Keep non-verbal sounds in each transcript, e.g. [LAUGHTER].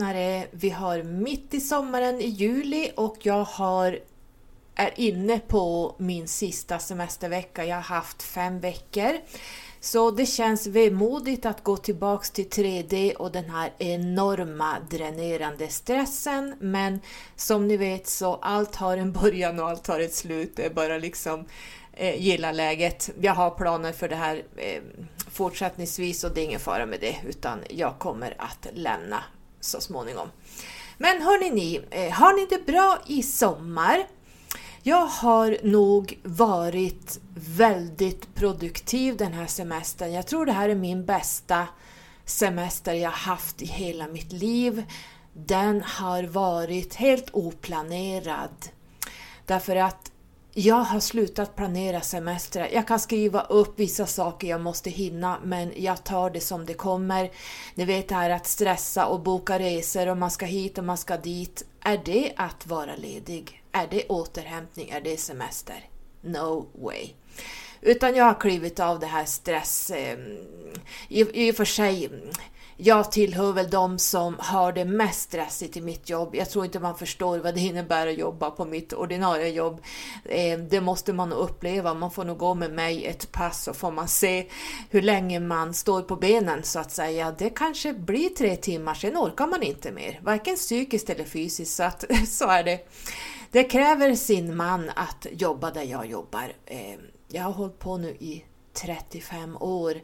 lyssnare! Vi har mitt i sommaren i juli och jag har, är inne på min sista semestervecka. Jag har haft fem veckor. Så det känns vemodigt att gå tillbaks till 3D och den här enorma dränerande stressen. Men som ni vet så allt har en början och allt har ett slut. Det är bara liksom eh, gilla läget. Jag har planer för det här eh, fortsättningsvis och det är ingen fara med det utan jag kommer att lämna så småningom. Men hörni ni, eh, har ni det bra i sommar? Jag har nog varit väldigt produktiv den här semestern. Jag tror det här är min bästa semester jag haft i hela mitt liv. Den har varit helt oplanerad. Därför att jag har slutat planera semestrar. Jag kan skriva upp vissa saker jag måste hinna men jag tar det som det kommer. Ni vet det här att stressa och boka resor och man ska hit och man ska dit. Är det att vara ledig? Är det återhämtning? Är det semester? No way. Utan jag har klivit av det här stress... Eh, i, I och för sig, jag tillhör väl de som har det mest stressigt i mitt jobb. Jag tror inte man förstår vad det innebär att jobba på mitt ordinarie jobb. Eh, det måste man uppleva. Man får nog gå med mig ett pass och får man se hur länge man står på benen så att säga. Det kanske blir tre timmar, sen orkar man inte mer. Varken psykiskt eller fysiskt, så, att, [LAUGHS] så är det. Det kräver sin man att jobba där jag jobbar. Eh, jag har hållit på nu i 35 år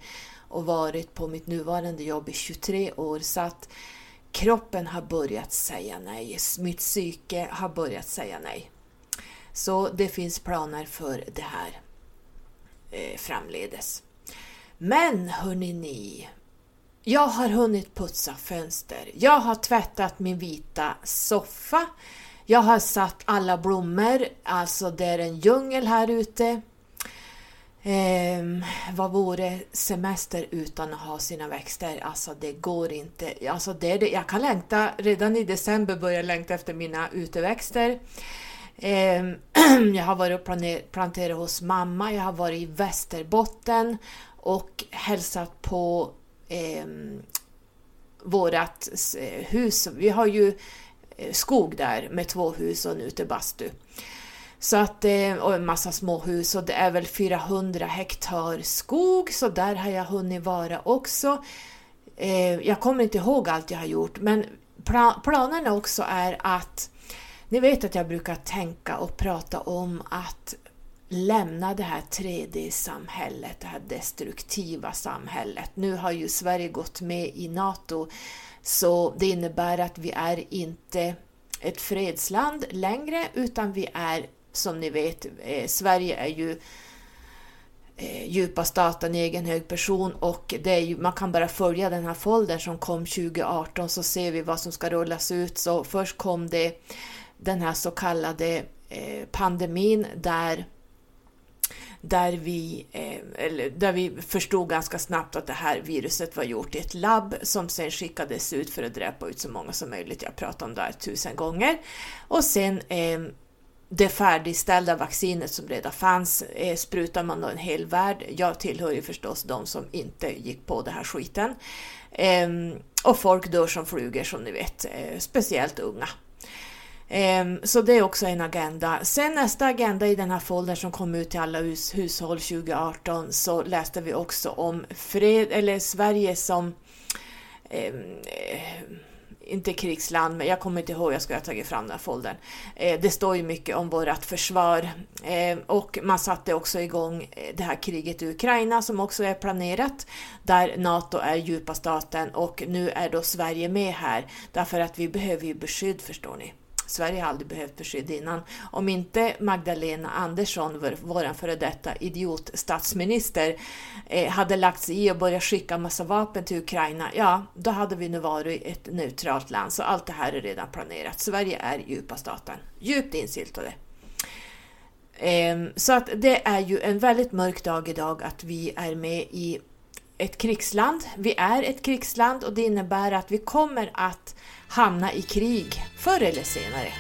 och varit på mitt nuvarande jobb i 23 år så att kroppen har börjat säga nej. Mitt psyke har börjat säga nej. Så det finns planer för det här eh, framledes. Men hörni ni, jag har hunnit putsa fönster. Jag har tvättat min vita soffa. Jag har satt alla blommor, alltså det är en djungel här ute. Eh, vad vore semester utan att ha sina växter? Alltså det går inte. Alltså det det. Jag kan längta, redan i december börjar jag längta efter mina uteväxter. Eh, [CLEARS THROAT] jag har varit och planterat hos mamma, jag har varit i Västerbotten och hälsat på eh, vårat hus. Vi har ju eh, skog där med två hus och en utebastu. Så att, eh, och en massa småhus och det är väl 400 hektar skog så där har jag hunnit vara också. Eh, jag kommer inte ihåg allt jag har gjort men planerna också är att ni vet att jag brukar tänka och prata om att lämna det här 3D-samhället, det här destruktiva samhället. Nu har ju Sverige gått med i NATO så det innebär att vi är inte ett fredsland längre utan vi är som ni vet, eh, Sverige är ju eh, djupa staten, egen hög person och det är ju, man kan bara följa den här foldern som kom 2018 så ser vi vad som ska rullas ut. Så först kom det den här så kallade eh, pandemin där där vi, eh, där vi förstod ganska snabbt att det här viruset var gjort i ett labb som sen skickades ut för att dräpa ut så många som möjligt. Jag pratade om det här tusen gånger. Och sen eh, det färdigställda vaccinet som redan fanns eh, sprutar man då en hel värld. Jag tillhör ju förstås de som inte gick på den här skiten. Eh, och folk dör som flugor som ni vet, eh, speciellt unga. Ehm, så det är också en agenda. Sen nästa agenda i den här foldern som kom ut till alla hus, hushåll 2018 så läste vi också om fred, eller Sverige som ehm, eh, inte krigsland, men jag kommer inte ihåg, jag skulle ha tagit fram den här foldern. Eh, det står ju mycket om vårt försvar eh, och man satte också igång eh, det här kriget i Ukraina som också är planerat, där NATO är djupa staten och nu är då Sverige med här, därför att vi behöver ju beskydd förstår ni. Sverige har aldrig behövt beskydd innan. Om inte Magdalena Andersson, vår före detta idiotstatsminister, eh, hade lagt sig i och börjat skicka massa vapen till Ukraina, ja, då hade vi nu varit ett neutralt land. Så allt det här är redan planerat. Sverige är djupa staten, djupt insyltade. Ehm, så att det är ju en väldigt mörk dag idag att vi är med i ett krigsland. Vi är ett krigsland och det innebär att vi kommer att hamna i krig förr eller senare.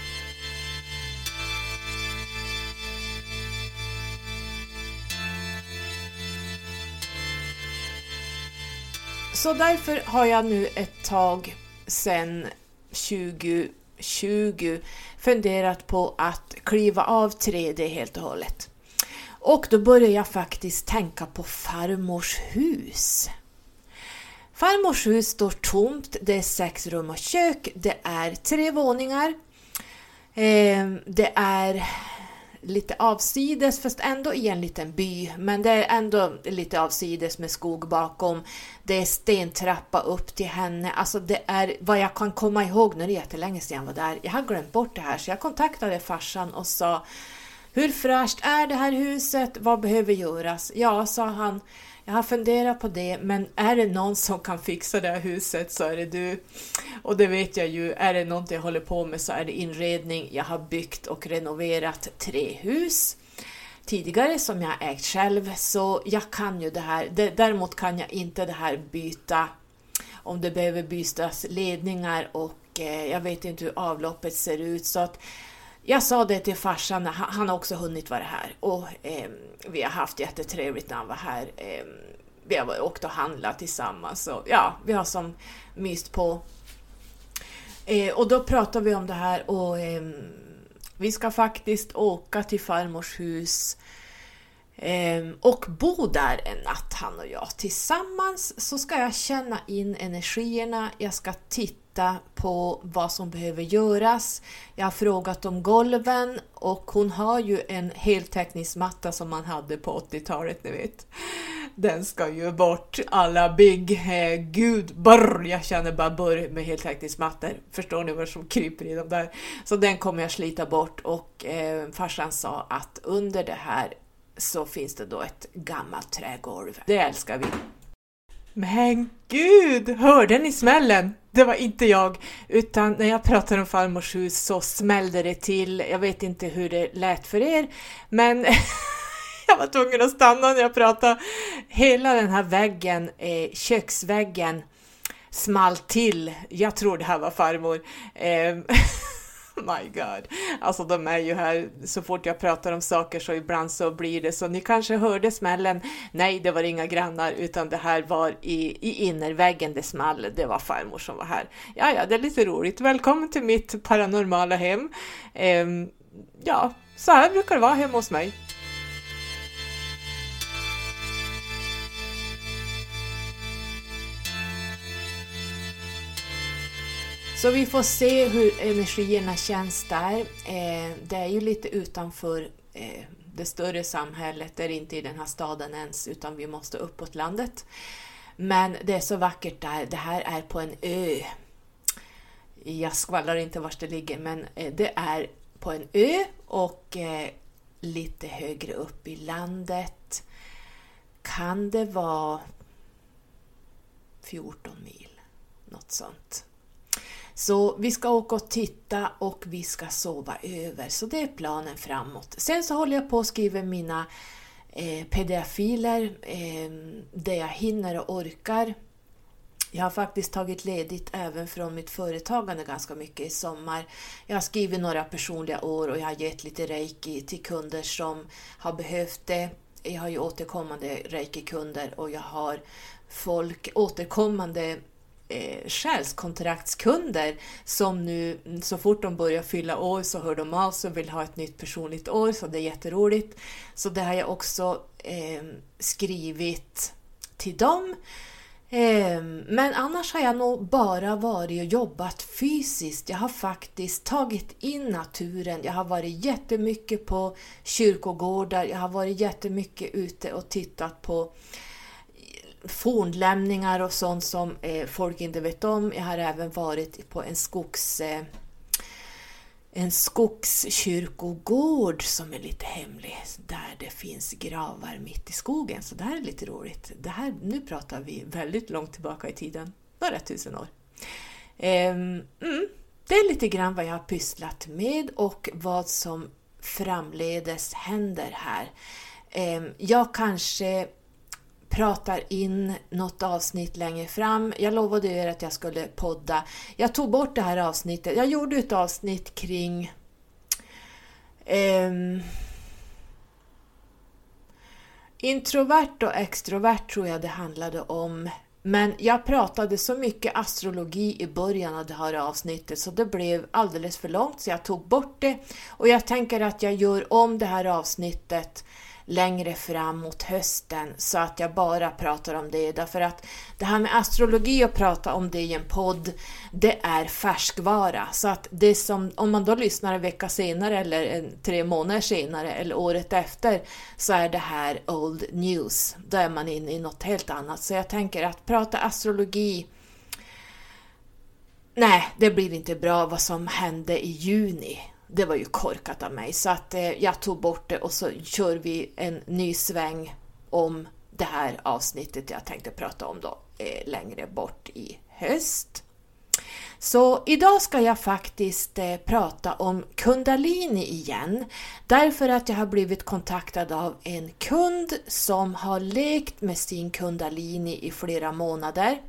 Så därför har jag nu ett tag sedan 2020 funderat på att kliva av 3D helt och hållet. Och då började jag faktiskt tänka på farmors hus. Farmors hus står tomt, det är sex rum och kök, det är tre våningar. Eh, det är lite avsides, fast ändå i en liten by. Men det är ändå lite avsides med skog bakom. Det är stentrappa upp till henne. Alltså det är vad jag kan komma ihåg, nu är det jättelänge sedan jag var där. Jag har glömt bort det här, så jag kontaktade farsan och sa hur fräscht är det här huset? Vad behöver göras? Ja, sa han, jag har funderat på det, men är det någon som kan fixa det här huset så är det du. Och det vet jag ju, är det något jag håller på med så är det inredning. Jag har byggt och renoverat tre hus tidigare som jag ägt själv, så jag kan ju det här. Däremot kan jag inte det här byta om det behöver bytas ledningar och eh, jag vet inte hur avloppet ser ut. Så att jag sa det till farsan, han har också hunnit vara här och eh, vi har haft jättetrevligt när han var här. Eh, vi har åkt och handlat tillsammans och ja, vi har som myst på. Eh, och då pratade vi om det här och ehm, vi ska faktiskt åka till farmors hus ehm, och bo där en natt han och jag. Tillsammans så ska jag känna in energierna, jag ska titta titta på vad som behöver göras. Jag har frågat om golven och hon har ju en heltäckningsmatta som man hade på 80-talet, ni vet. Den ska ju bort, alla bygg, eh, gud, brr, jag känner bara burr med heltäckningsmattor. Förstår ni vad som kryper i dem där? Så den kommer jag slita bort och eh, farsan sa att under det här så finns det då ett gammalt trägolv. Det älskar vi. Men gud, hörde ni smällen? Det var inte jag, utan när jag pratade om farmors hus så smällde det till. Jag vet inte hur det lät för er, men [LAUGHS] jag var tvungen att stanna när jag pratade. Hela den här väggen, eh, köksväggen, small till. Jag tror det här var farmor. Eh, [LAUGHS] [LAUGHS] My God. Alltså de är ju här så fort jag pratar om saker så ibland så blir det så. Ni kanske hörde smällen. Nej, det var inga grannar utan det här var i, i innerväggen det small. Det var farmor som var här. Ja, ja, det är lite roligt. Välkommen till mitt paranormala hem. Ehm, ja, så här brukar det vara hemma hos mig. Så vi får se hur energierna känns där. Eh, det är ju lite utanför eh, det större samhället, det är inte i den här staden ens, utan vi måste uppåt landet. Men det är så vackert där. Det här är på en ö. Jag skvallrar inte var det ligger, men eh, det är på en ö och eh, lite högre upp i landet. Kan det vara 14 mil? Något sånt. Så vi ska åka och titta och vi ska sova över, så det är planen framåt. Sen så håller jag på att skriva mina eh, pdf-filer eh, där jag hinner och orkar. Jag har faktiskt tagit ledigt även från mitt företagande ganska mycket i sommar. Jag har skrivit några personliga år och jag har gett lite reiki till kunder som har behövt det. Jag har ju återkommande reiki-kunder och jag har folk återkommande eh, själskontraktskunder som nu så fort de börjar fylla år så hör de av sig och vill ha ett nytt personligt år, så det är jätteroligt. Så det har jag också eh, skrivit till dem. Eh, men annars har jag nog bara varit och jobbat fysiskt. Jag har faktiskt tagit in naturen. Jag har varit jättemycket på kyrkogårdar. Jag har varit jättemycket ute och tittat på fornlämningar och sånt som eh, folk inte vet om. Jag har även varit på en skogs eh, en skogskyrkogård som är lite hemlig, där det finns gravar mitt i skogen. Så det här är lite roligt. Det här, nu pratar vi väldigt långt tillbaka i tiden, några tusen år. Um, mm, det är lite grann vad jag har pysslat med och vad som framledes händer här. Um, jag kanske pratar in något avsnitt längre fram. Jag lovade er att jag skulle podda. Jag tog bort det här avsnittet. Jag gjorde ett avsnitt kring um, introvert och extrovert tror jag det handlade om. Men jag pratade så mycket astrologi i början av det här avsnittet så det blev alldeles för långt så jag tog bort det. Och jag tänker att jag gör om det här avsnittet längre fram mot hösten så att jag bara pratar om det. Därför att det här med astrologi och prata om det i en podd, det är färskvara. Så att det som, om man då lyssnar en vecka senare eller en, tre månader senare eller året efter så är det här old news. Då är man inne i något helt annat. Så jag tänker att prata astrologi Nej, det blir inte bra vad som hände i juni det var ju korkat av mig. Så att eh, jag tog bort det och så kör vi en ny sväng om det här avsnittet jag tänkte prata om då eh, längre bort i höst. Så idag ska jag faktiskt eh, prata om kundalini igen. Därför att jag har blivit kontaktad av en kund som har lekt med sin kundalini i flera månader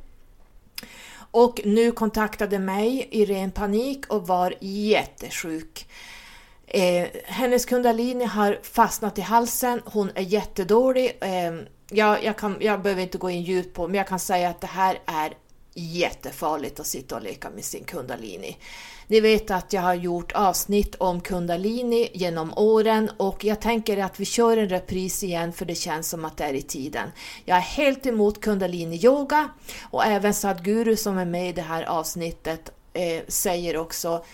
och nu kontaktade mig i ren panik och var jättesjuk. Eh, hennes kundalini har fastnat i halsen, hon är jättedålig. Eh, jag, jag, kan, jag behöver inte gå in djupt på men jag kan säga att det här är jättefarligt att sitta och leka med sin kundalini. Ni vet att jag har gjort avsnitt om kundalini genom åren och jag tänker att vi kör en repris igen för det känns som att det är i tiden. Jag är helt emot kundalini yoga och även Sadguru som är med i det här avsnittet eh, säger också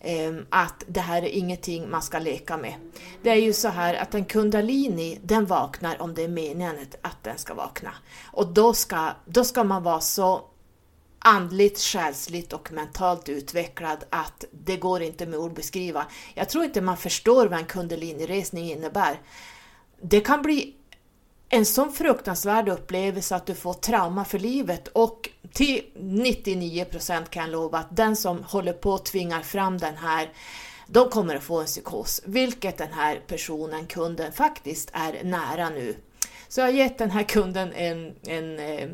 ehm, att det här är ingenting man ska leka med. Det är ju så här att en kundalini, den vaknar om det är meningen att den ska vakna. Och då ska, då ska man vara så andligt, själsligt och mentalt utvecklad att det går inte med ord beskriva. Jag tror inte man förstår vad en kundaliniresning innebär. Det kan bli en sån fruktansvärd upplevelse att du får trauma för livet och till 99% kan jag lova att den som håller på och tvingar fram den här de kommer att få en psykos, vilket den här personen, kunden, faktiskt är nära nu. Så jag har gett den här kunden en, en eh,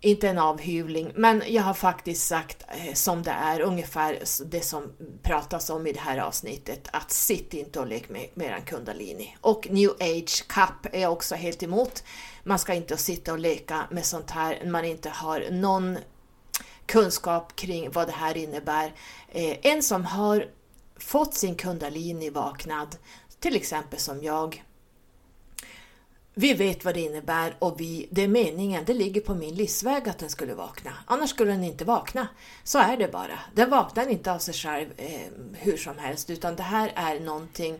inte en avhyvling, men jag har faktiskt sagt eh, som det är, ungefär det som pratas om i det här avsnittet, att sitt inte och lek med, med en kundalini. Och new age cup är jag också helt emot. Man ska inte sitta och leka med sånt här när man inte har någon kunskap kring vad det här innebär. Eh, en som har fått sin kundalini vaknad, till exempel som jag, vi vet vad det innebär och vi, det är meningen, det ligger på min livsväg att den skulle vakna. Annars skulle den inte vakna. Så är det bara. Den vaknar inte av sig själv eh, hur som helst utan det här är någonting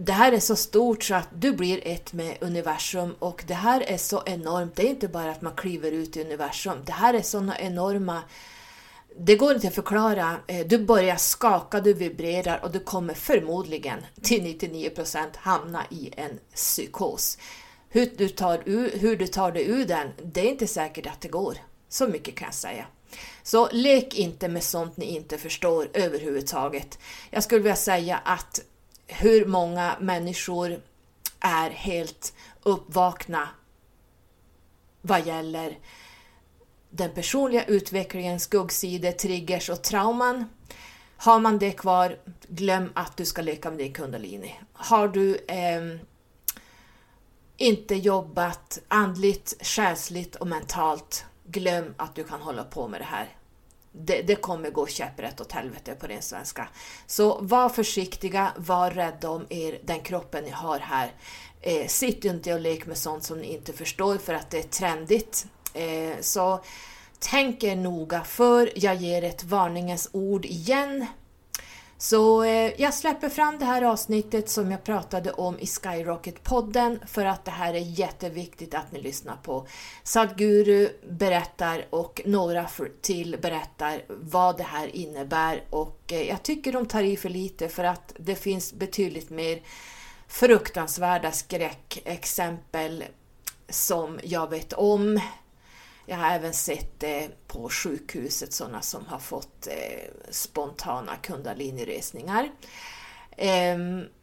det här är så stort så att du blir ett med universum och det här är så enormt. Det är inte bara att man kliver ut i universum. Det här är sådana enorma det går inte att förklara. Eh, du börjar skaka, du vibrerar och du kommer förmodligen till 99% hamna i en psykos. Hur du, tar, hur du tar dig ur den, det är inte säkert att det går. Så mycket kan jag säga. Så lek inte med sånt ni inte förstår överhuvudtaget. Jag skulle vilja säga att hur många människor är helt uppvakna vad gäller den personliga utvecklingen, skuggsidor, triggers och trauman. Har man det kvar, glöm att du ska leka med din kundalini. Har du eh, inte jobbat andligt, själsligt och mentalt, glöm att du kan hålla på med det här. Det, det kommer gå käpprätt åt helvete på din svenska. Så var försiktiga, var rädda om er, den kroppen ni har här. Eh, sitt inte och lek med sånt som ni inte förstår för att det är trendigt. Eh, så tänk er noga för jag ger ett varningens ord igen. Så eh, jag släpper fram det här avsnittet som jag pratade om i Skyrocket-podden för att det här är jätteviktigt att ni lyssnar på. Sadguru berättar och några till berättar vad det här innebär och eh, jag tycker de tar i för lite för att det finns betydligt mer fruktansvärda skräckexempel som jag vet om jag har även sett det på sjukhuset, sådana som har fått eh, spontana kundaliniresningar. Eh,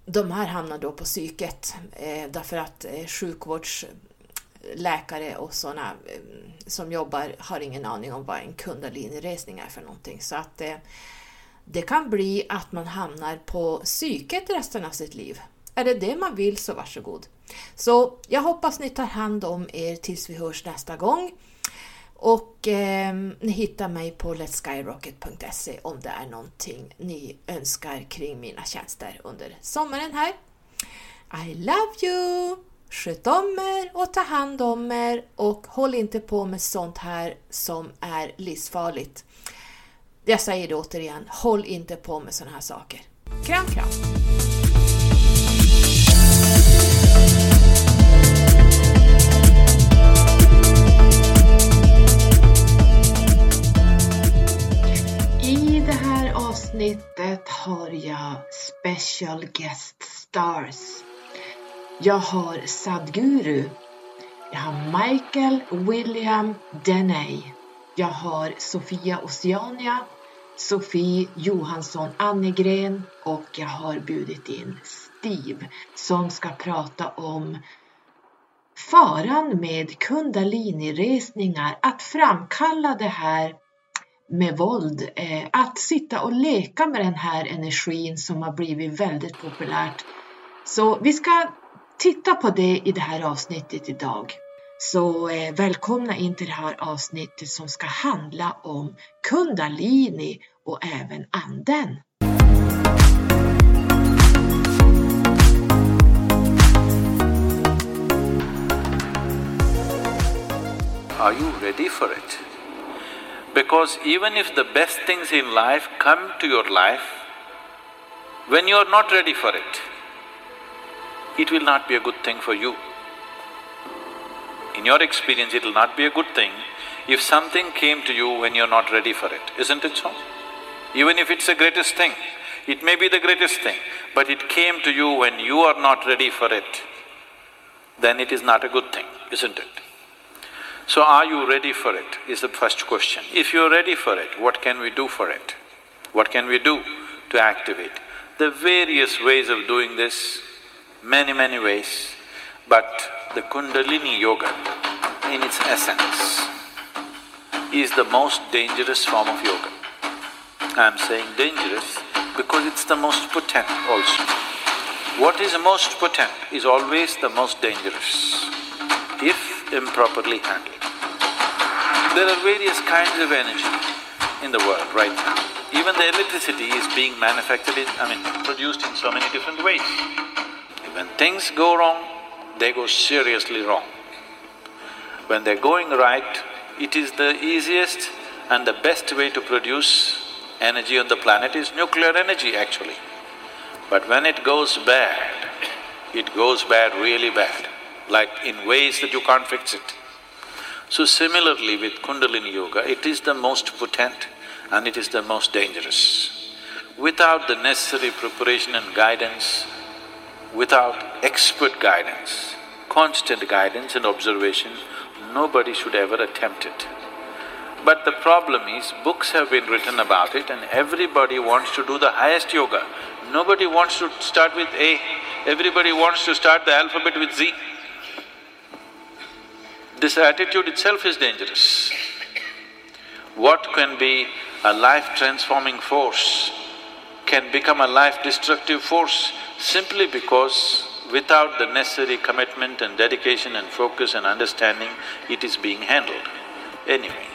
de här hamnar då på psyket eh, därför att eh, sjukvårdsläkare och sådana som jobbar har ingen aning om vad en kundaliniresning är för någonting. Så att det kan bli att man hamnar på psyket resten av sitt liv. Är det det man vill så varsågod. Så jag hoppas ni tar hand om er tills vi hörs nästa gång. Och eh, ni hittar mig på letskyrocket.se om det är någonting ni önskar kring mina tjänster under sommaren här. I love you! Sköt om er och ta hand om er och håll inte på med sånt här som är livsfarligt. Jag säger det återigen, håll inte på med såna här saker. Kram, kram! Här avsnittet har jag Special Guest Stars. Jag har Sadguru. Jag har Michael William Deney. Jag har Sofia Oceania, Sofie Johansson Annegren och jag har bjudit in Steve som ska prata om faran med kundaliniresningar, att framkalla det här med våld, eh, att sitta och leka med den här energin som har blivit väldigt populärt. Så vi ska titta på det i det här avsnittet idag. Så eh, välkomna in till det här avsnittet som ska handla om kundalini och även anden. Are you ready for it? Because even if the best things in life come to your life, when you are not ready for it, it will not be a good thing for you. In your experience, it will not be a good thing if something came to you when you're not ready for it, isn't it so? Even if it's the greatest thing, it may be the greatest thing, but it came to you when you are not ready for it, then it is not a good thing, isn't it? So are you ready for it, is the first question. If you're ready for it, what can we do for it? What can we do to activate? The various ways of doing this, many, many ways, but the Kundalini Yoga, in its essence, is the most dangerous form of yoga. I'm saying dangerous because it's the most potent also. What is most potent is always the most dangerous, if improperly handled. There are various kinds of energy in the world right now. Even the electricity is being manufactured in, I mean, produced in so many different ways. When things go wrong, they go seriously wrong. When they're going right, it is the easiest and the best way to produce energy on the planet is nuclear energy actually. But when it goes bad, it goes bad really bad, like in ways that you can't fix it. So similarly with Kundalini Yoga, it is the most potent and it is the most dangerous. Without the necessary preparation and guidance, without expert guidance, constant guidance and observation, nobody should ever attempt it. But the problem is, books have been written about it and everybody wants to do the highest yoga. Nobody wants to start with A, everybody wants to start the alphabet with Z. This attitude itself is dangerous. What can be a life-transforming force can become a life-destructive force simply because without the necessary commitment and dedication and focus and understanding, it is being handled. Anyway,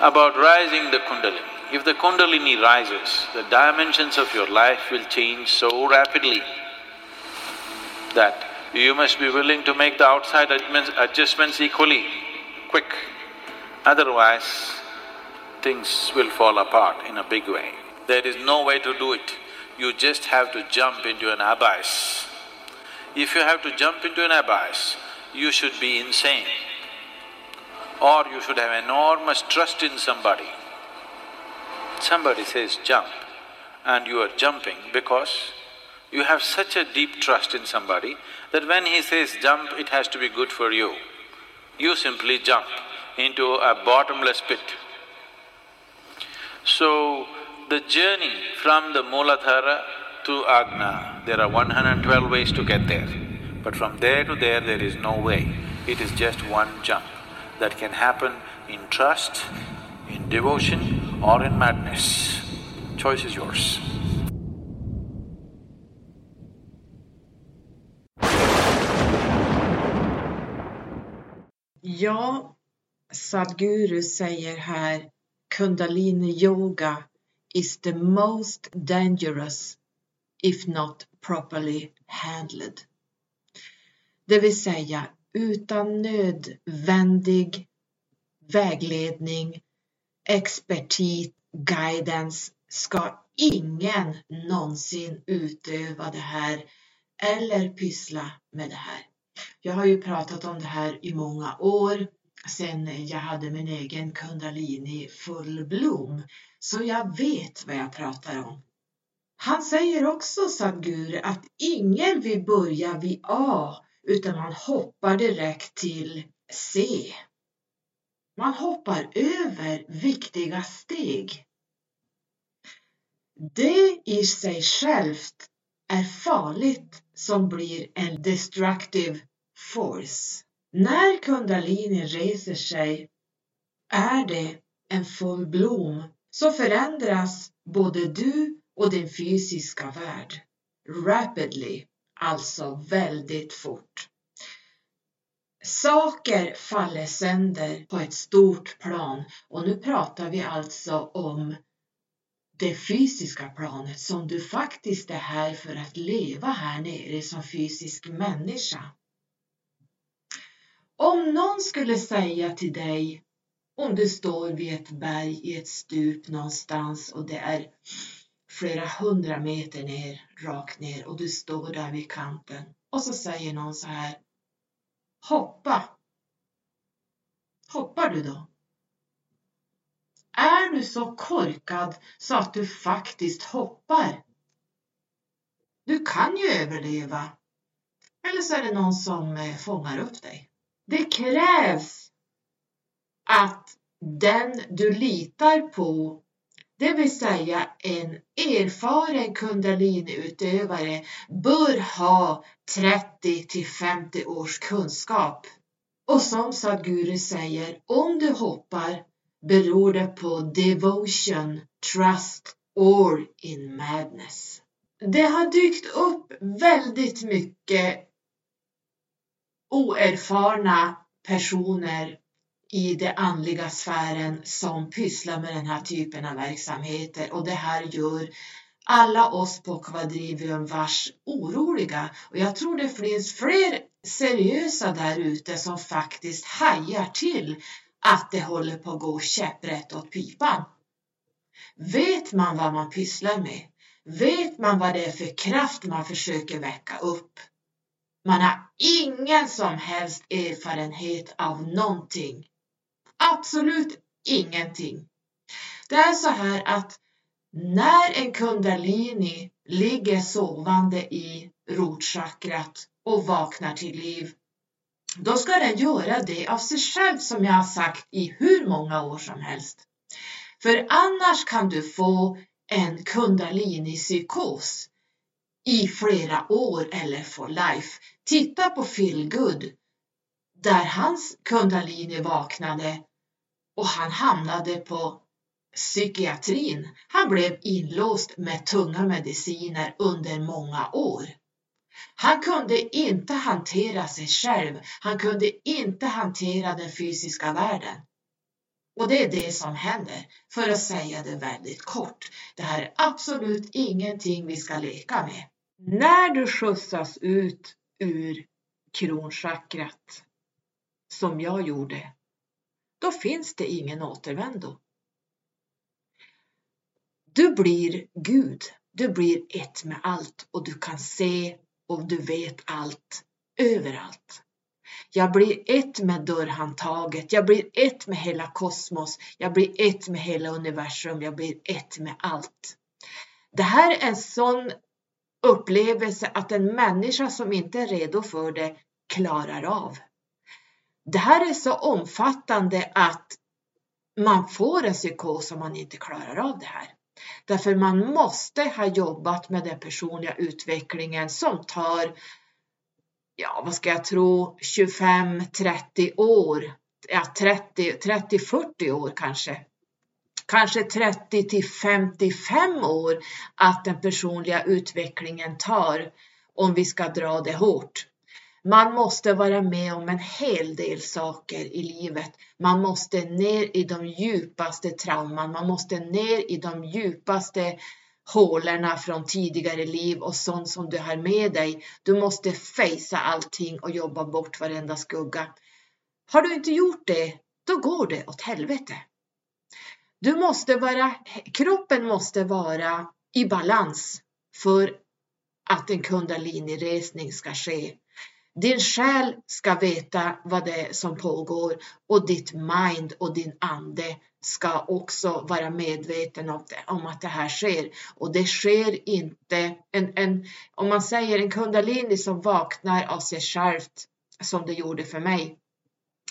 about rising the kundalini. If the kundalini rises, the dimensions of your life will change so rapidly that you must be willing to make the outside adjustments equally quick. Otherwise, things will fall apart in a big way. There is no way to do it. You just have to jump into an abyss. If you have to jump into an abyss, you should be insane. Or you should have enormous trust in somebody. Somebody says jump, and you are jumping because you have such a deep trust in somebody that when he says jump, it has to be good for you. You simply jump into a bottomless pit. So, the journey from the Mooladhara to Agna, there are 112 ways to get there. But from there to there, there is no way. It is just one jump that can happen in trust, in devotion or in madness. Choice is yours. Ja, Sadhguru säger här Kundalini yoga is the most dangerous if not properly handled. Det vill säga utan nödvändig vägledning, expertis, guidance ska ingen någonsin utöva det här eller pyssla med det här. Jag har ju pratat om det här i många år sen jag hade min egen kundalini full blom, så jag vet vad jag pratar om. Han säger också, Sadhguru, att ingen vill börja vid A utan man hoppar direkt till C. Man hoppar över viktiga steg. Det i sig självt är farligt som blir en destructive force. När kundalini reser sig är det en full blom så förändras både du och din fysiska värld rapidly, alltså väldigt fort. Saker faller sönder på ett stort plan och nu pratar vi alltså om det fysiska planet som du faktiskt är här för att leva här nere som fysisk människa. Om någon skulle säga till dig, om du står vid ett berg i ett stup någonstans och det är flera hundra meter ner, rakt ner och du står där vid kanten och så säger någon så här, hoppa. Hoppar du då? Är du så korkad så att du faktiskt hoppar? Du kan ju överleva. Eller så är det någon som eh, fångar upp dig. Det krävs att den du litar på, det vill säga en erfaren kundalinutövare, bör ha 30 till 50 års kunskap. Och som Sadhguru säger, om du hoppar beror det på devotion, trust or in madness. Det har dykt upp väldigt mycket oerfarna personer i den andliga sfären som pysslar med den här typen av verksamheter och det här gör alla oss på Quadrivium vars oroliga och jag tror det finns fler seriösa där ute som faktiskt hajar till att det håller på att gå käpprätt åt pipan. Vet man vad man pysslar med? Vet man vad det är för kraft man försöker väcka upp? Man har ingen som helst erfarenhet av någonting. Absolut ingenting. Det är så här att när en kundalini ligger sovande i rotchakrat och vaknar till liv, då ska den göra det av sig själv som jag har sagt i hur många år som helst. För annars kan du få en kundalini-psykos i flera år eller for life. Titta på Phil Good där hans kundalini vaknade och han hamnade på psykiatrin. Han blev inlåst med tunga mediciner under många år. Han kunde inte hantera sig själv. Han kunde inte hantera den fysiska världen. Och det är det som händer, för att säga det väldigt kort. Det här är absolut ingenting vi ska leka med. När du skjutsas ut ur kronchakrat, som jag gjorde, då finns det ingen återvändo. Du blir Gud, du blir ett med allt och du kan se och du vet allt överallt. Jag blir ett med dörrhandtaget, jag blir ett med hela kosmos, jag blir ett med hela universum, jag blir ett med allt. Det här är en sån upplevelse att en människa som inte är redo för det klarar av. Det här är så omfattande att man får en psykos om man inte klarar av det här. Därför man måste ha jobbat med den personliga utvecklingen som tar, ja vad ska jag tro, 25-30 år. Ja, 30-40 år kanske. Kanske 30 till 55 år att den personliga utvecklingen tar om vi ska dra det hårt. Man måste vara med om en hel del saker i livet. Man måste ner i de djupaste trauman, man måste ner i de djupaste hålorna från tidigare liv och sånt som du har med dig. Du måste fejsa allting och jobba bort varenda skugga. Har du inte gjort det, då går det åt helvete. Du måste vara, kroppen måste vara i balans för att en kundalini-resning ska ske. Din själ ska veta vad det är som pågår och ditt mind och din ande ska också vara medveten om, det, om att det här sker. Och det sker inte, en, en, om man säger en kundalini som vaknar av sig självt som det gjorde för mig.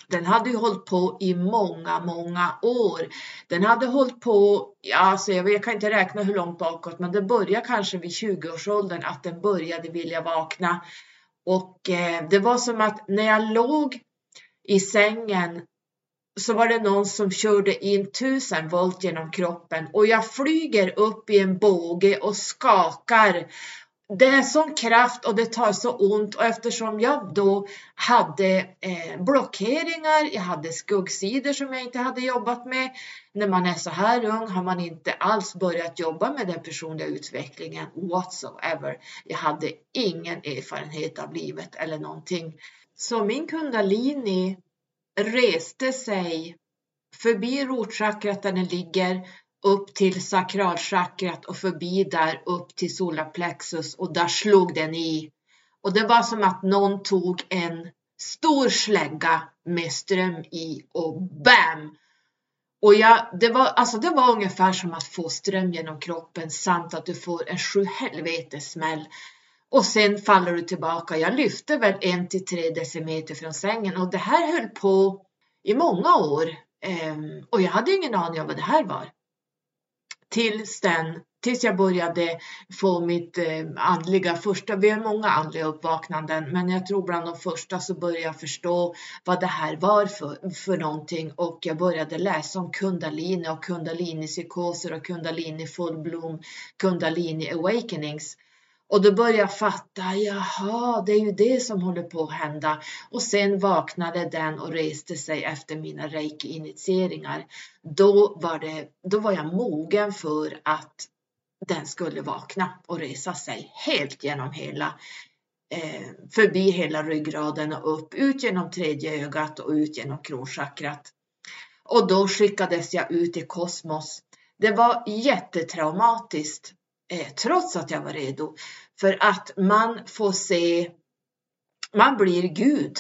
Den hade ju hållit på i många, många år. Den hade hållit på, alltså jag, jag kan inte räkna hur långt bakåt, men det började kanske vid 20-årsåldern att den började vilja vakna. Och eh, det var som att när jag låg i sängen så var det någon som körde in tusen volt genom kroppen och jag flyger upp i en båge och skakar. Det är sån kraft och det tar så ont och eftersom jag då hade eh, blockeringar, jag hade skuggsidor som jag inte hade jobbat med. När man är så här ung har man inte alls börjat jobba med den personliga utvecklingen whatsoever. Jag hade ingen erfarenhet av livet eller någonting. Så min kundalini reste sig förbi rotchakrat där den ligger upp till sakralchakrat och förbi där upp till solarplexus och där slog den i. Och det var som att någon tog en stor slägga med ström i och BAM! Och jag, det, var, alltså det var ungefär som att få ström genom kroppen samt att du får en sjuhelvetes smäll. Och sen faller du tillbaka. Jag lyfte väl en till tre decimeter från sängen och det här höll på i många år. Ehm, och jag hade ingen aning om vad det här var. Tills den, tills jag började få mitt eh, andliga första, vi har många andliga uppvaknanden, men jag tror bland de första så började jag förstå vad det här var för, för någonting och jag började läsa om kundalini och kundalini-psykoser och kundalini fullblom, kundalini awakenings. Och då började jag fatta, jaha, det är ju det som håller på att hända. Och sen vaknade den och reste sig efter mina reiki-initieringar. Då var, det, då var jag mogen för att den skulle vakna och resa sig helt genom hela, eh, förbi hela ryggraden och upp, ut genom tredje ögat och ut genom kronchakrat. Och då skickades jag ut i kosmos. Det var jättetraumatiskt eh, trots att jag var redo. För att man får se, man blir Gud.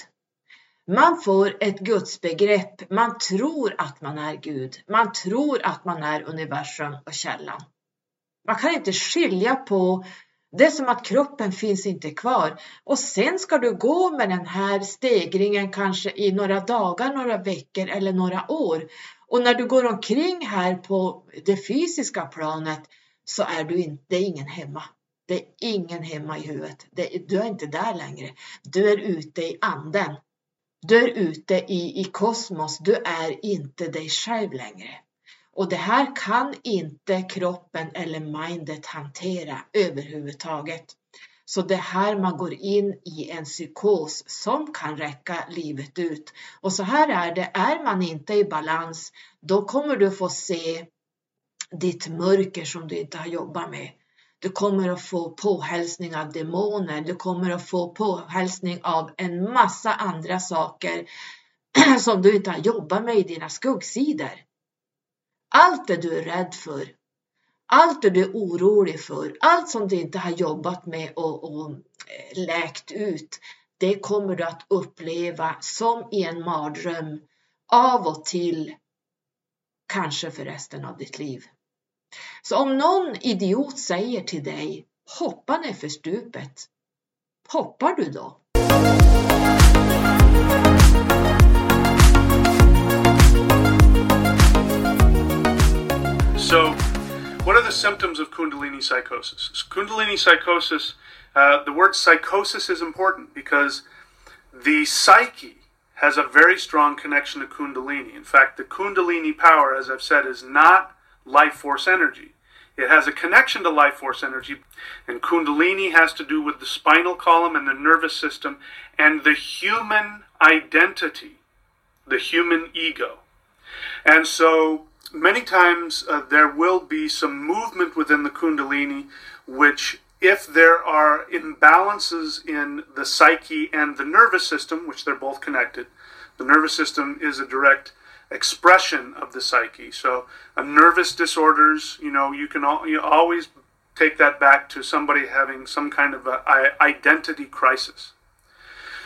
Man får ett gudsbegrepp, man tror att man är Gud. Man tror att man är universum och källan. Man kan inte skilja på det är som att kroppen finns inte kvar och sen ska du gå med den här stegringen kanske i några dagar, några veckor eller några år. Och när du går omkring här på det fysiska planet så är du inte, det är ingen hemma. Det är ingen hemma i huvudet. Det, du är inte där längre. Du är ute i anden. Du är ute i, i kosmos. Du är inte dig själv längre. Och det här kan inte kroppen eller mindet hantera överhuvudtaget. Så det här man går in i en psykos som kan räcka livet ut. Och så här är det, är man inte i balans, då kommer du få se ditt mörker som du inte har jobbat med. Du kommer att få påhälsning av demoner, du kommer att få påhälsning av en massa andra saker [CLEARS THROAT] som du inte har jobbat med i dina skuggsidor. Allt det du är rädd för, allt det du är orolig för, allt som du inte har jobbat med och, och eh, läkt ut, det kommer du att uppleva som i en mardröm av och till, kanske för resten av ditt liv. Så om någon idiot säger till dig hoppa ner för stupet, hoppar du då? So, what are the symptoms of Kundalini psychosis? Kundalini psychosis, uh, the word psychosis is important because the psyche has a very strong connection to Kundalini. In fact, the Kundalini power, as I've said, is not life force energy. It has a connection to life force energy, and Kundalini has to do with the spinal column and the nervous system and the human identity, the human ego. And so many times uh, there will be some movement within the Kundalini, which, if there are imbalances in the psyche and the nervous system, which they're both connected, the nervous system is a direct expression of the psyche. So, a nervous disorders, you know, you can al- you always take that back to somebody having some kind of a, a identity crisis.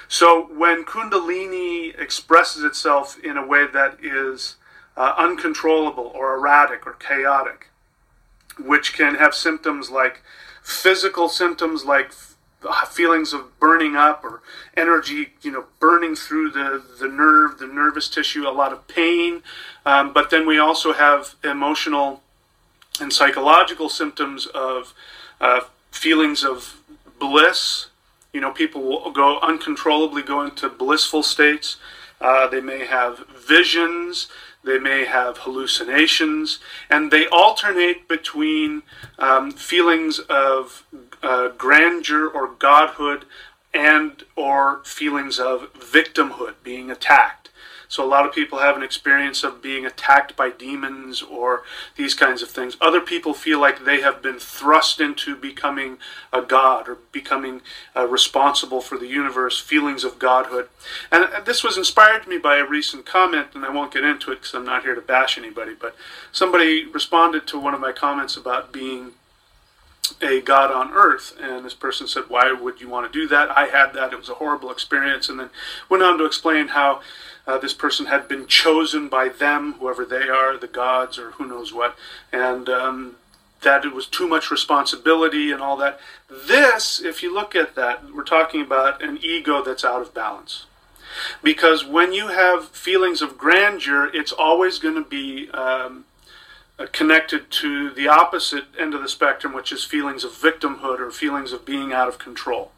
So, when Kundalini expresses itself in a way that is uh, uncontrollable or erratic or chaotic, which can have symptoms like physical symptoms like feelings of burning up or energy, you know, burning through the, the nerve, the nervous tissue, a lot of pain. Um, but then we also have emotional and psychological symptoms of uh, feelings of bliss. You know, people will go uncontrollably go into blissful states. Uh, they may have visions they may have hallucinations, and they alternate between um, feelings of uh, grandeur or godhood and or feelings of victimhood, being attacked. So a lot of people have an experience of being attacked by demons or these kinds of things. Other people feel like they have been thrust into becoming a god or becoming uh, responsible for the universe, feelings of godhood. And this was inspired to me by a recent comment, and I won't get into it because I'm not here to bash anybody, but somebody responded to one of my comments about being a God on earth. And this person said, Why would you want to do that? I had that. It was a horrible experience. And then went on to explain how uh, this person had been chosen by them, whoever they are, the gods or who knows what, and um, that it was too much responsibility and all that. This, if you look at that, we're talking about an ego that's out of balance. Because when you have feelings of grandeur, it's always going to be um, connected to the opposite end of the spectrum, which is feelings of victimhood or feelings of being out of control.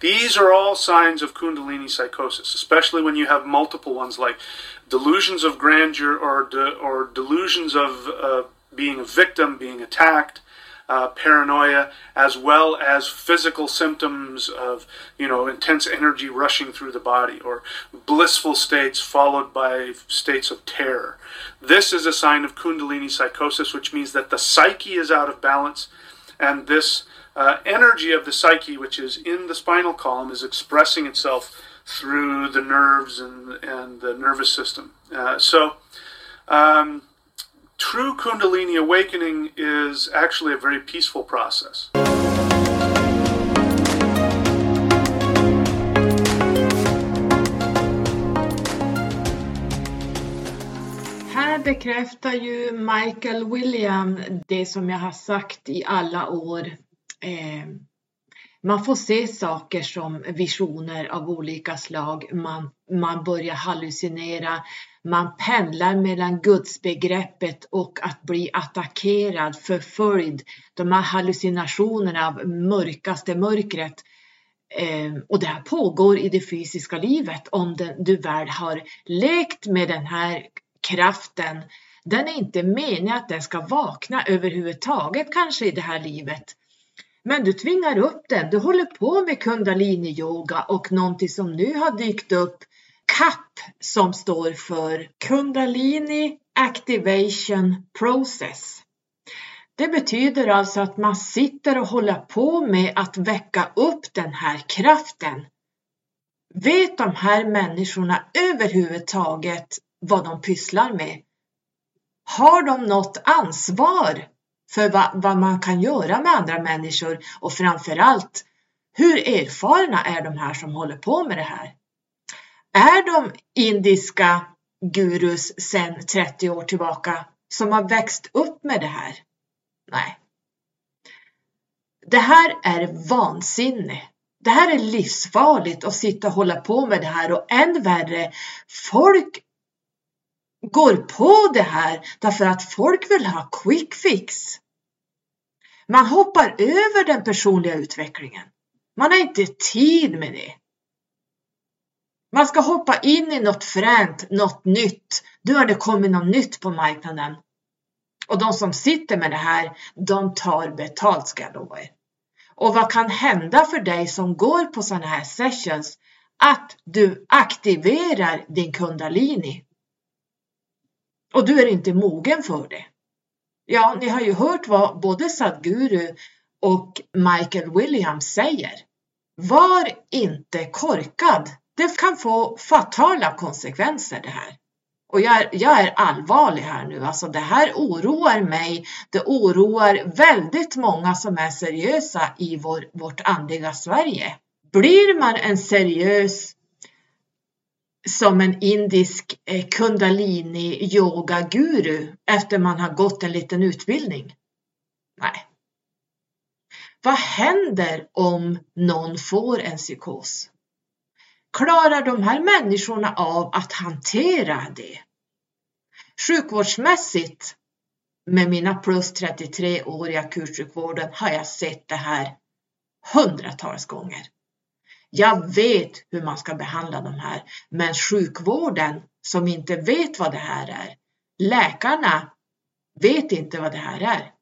These are all signs of Kundalini psychosis, especially when you have multiple ones like delusions of grandeur or, de, or delusions of uh, being a victim, being attacked, uh, paranoia, as well as physical symptoms of, you know, intense energy rushing through the body or blissful states followed by states of terror. This is a sign of Kundalini psychosis, which means that the psyche is out of balance and this uh, energy of the psyche, which is in the spinal column, is expressing itself through the nerves and, and the nervous system. Uh, so, um, true Kundalini awakening is actually a very peaceful process. Här bekräftar ju Michael William det som jag har sagt i alla år eh, man får se saker som visioner av olika slag. Man, man börjar hallucinera. Man pendlar mellan gudsbegreppet och att bli attackerad, förföljd. De här hallucinationerna av mörkaste mörkret. Ehm, och det här pågår i det fysiska livet om du väl har lekt med den här kraften. Den är inte meningen att den ska vakna överhuvudtaget kanske i det här livet. Men du tvingar upp den. Du håller på med kundalini-yoga och någonting som nu har dykt upp, CAP, som står för Kundalini Activation Process. Det betyder alltså att man sitter och håller på med att väcka upp den här kraften. Vet de här människorna överhuvudtaget vad de pysslar med? Har de något ansvar för vad, vad man kan göra med andra människor och framförallt hur erfarna är de här som håller på med det här? Är de indiska gurus sedan 30 år tillbaka som har växt upp med det här? Nej. Det här är vansinne. Det här är livsfarligt att sitta och hålla på med det här och än värre, folk går på det här därför att folk vill ha quick fix. Man hoppar över den personliga utvecklingen. Man har inte tid med det. Man ska hoppa in i något fränt, något nytt. Nu har det kommit något nytt på marknaden. Och de som sitter med det här, de tar betalt ska jag lova er. Och vad kan hända för dig som går på sådana här sessions? Att du aktiverar din kundalini. Och du är inte mogen för det. Ja, ni har ju hört vad både Sadhguru och Michael Williams säger. Var inte korkad. Det kan få fatala konsekvenser det här. Och jag är, jag är allvarlig här nu, alltså det här oroar mig. Det oroar väldigt många som är seriösa i vår, vårt andliga Sverige. Blir man en seriös som en indisk eh, kundalini yoga guru efter man har gått en liten utbildning? Nej. Vad händer om någon får en psykos? Klarar de här människorna av att hantera det? Sjukvårdsmässigt med mina plus 33 år i akutsjukvården har jag sett det här hundratals gånger. Jag vet hur man ska behandla de här, men sjukvården som inte vet vad det här är, läkarna vet inte vad det här är.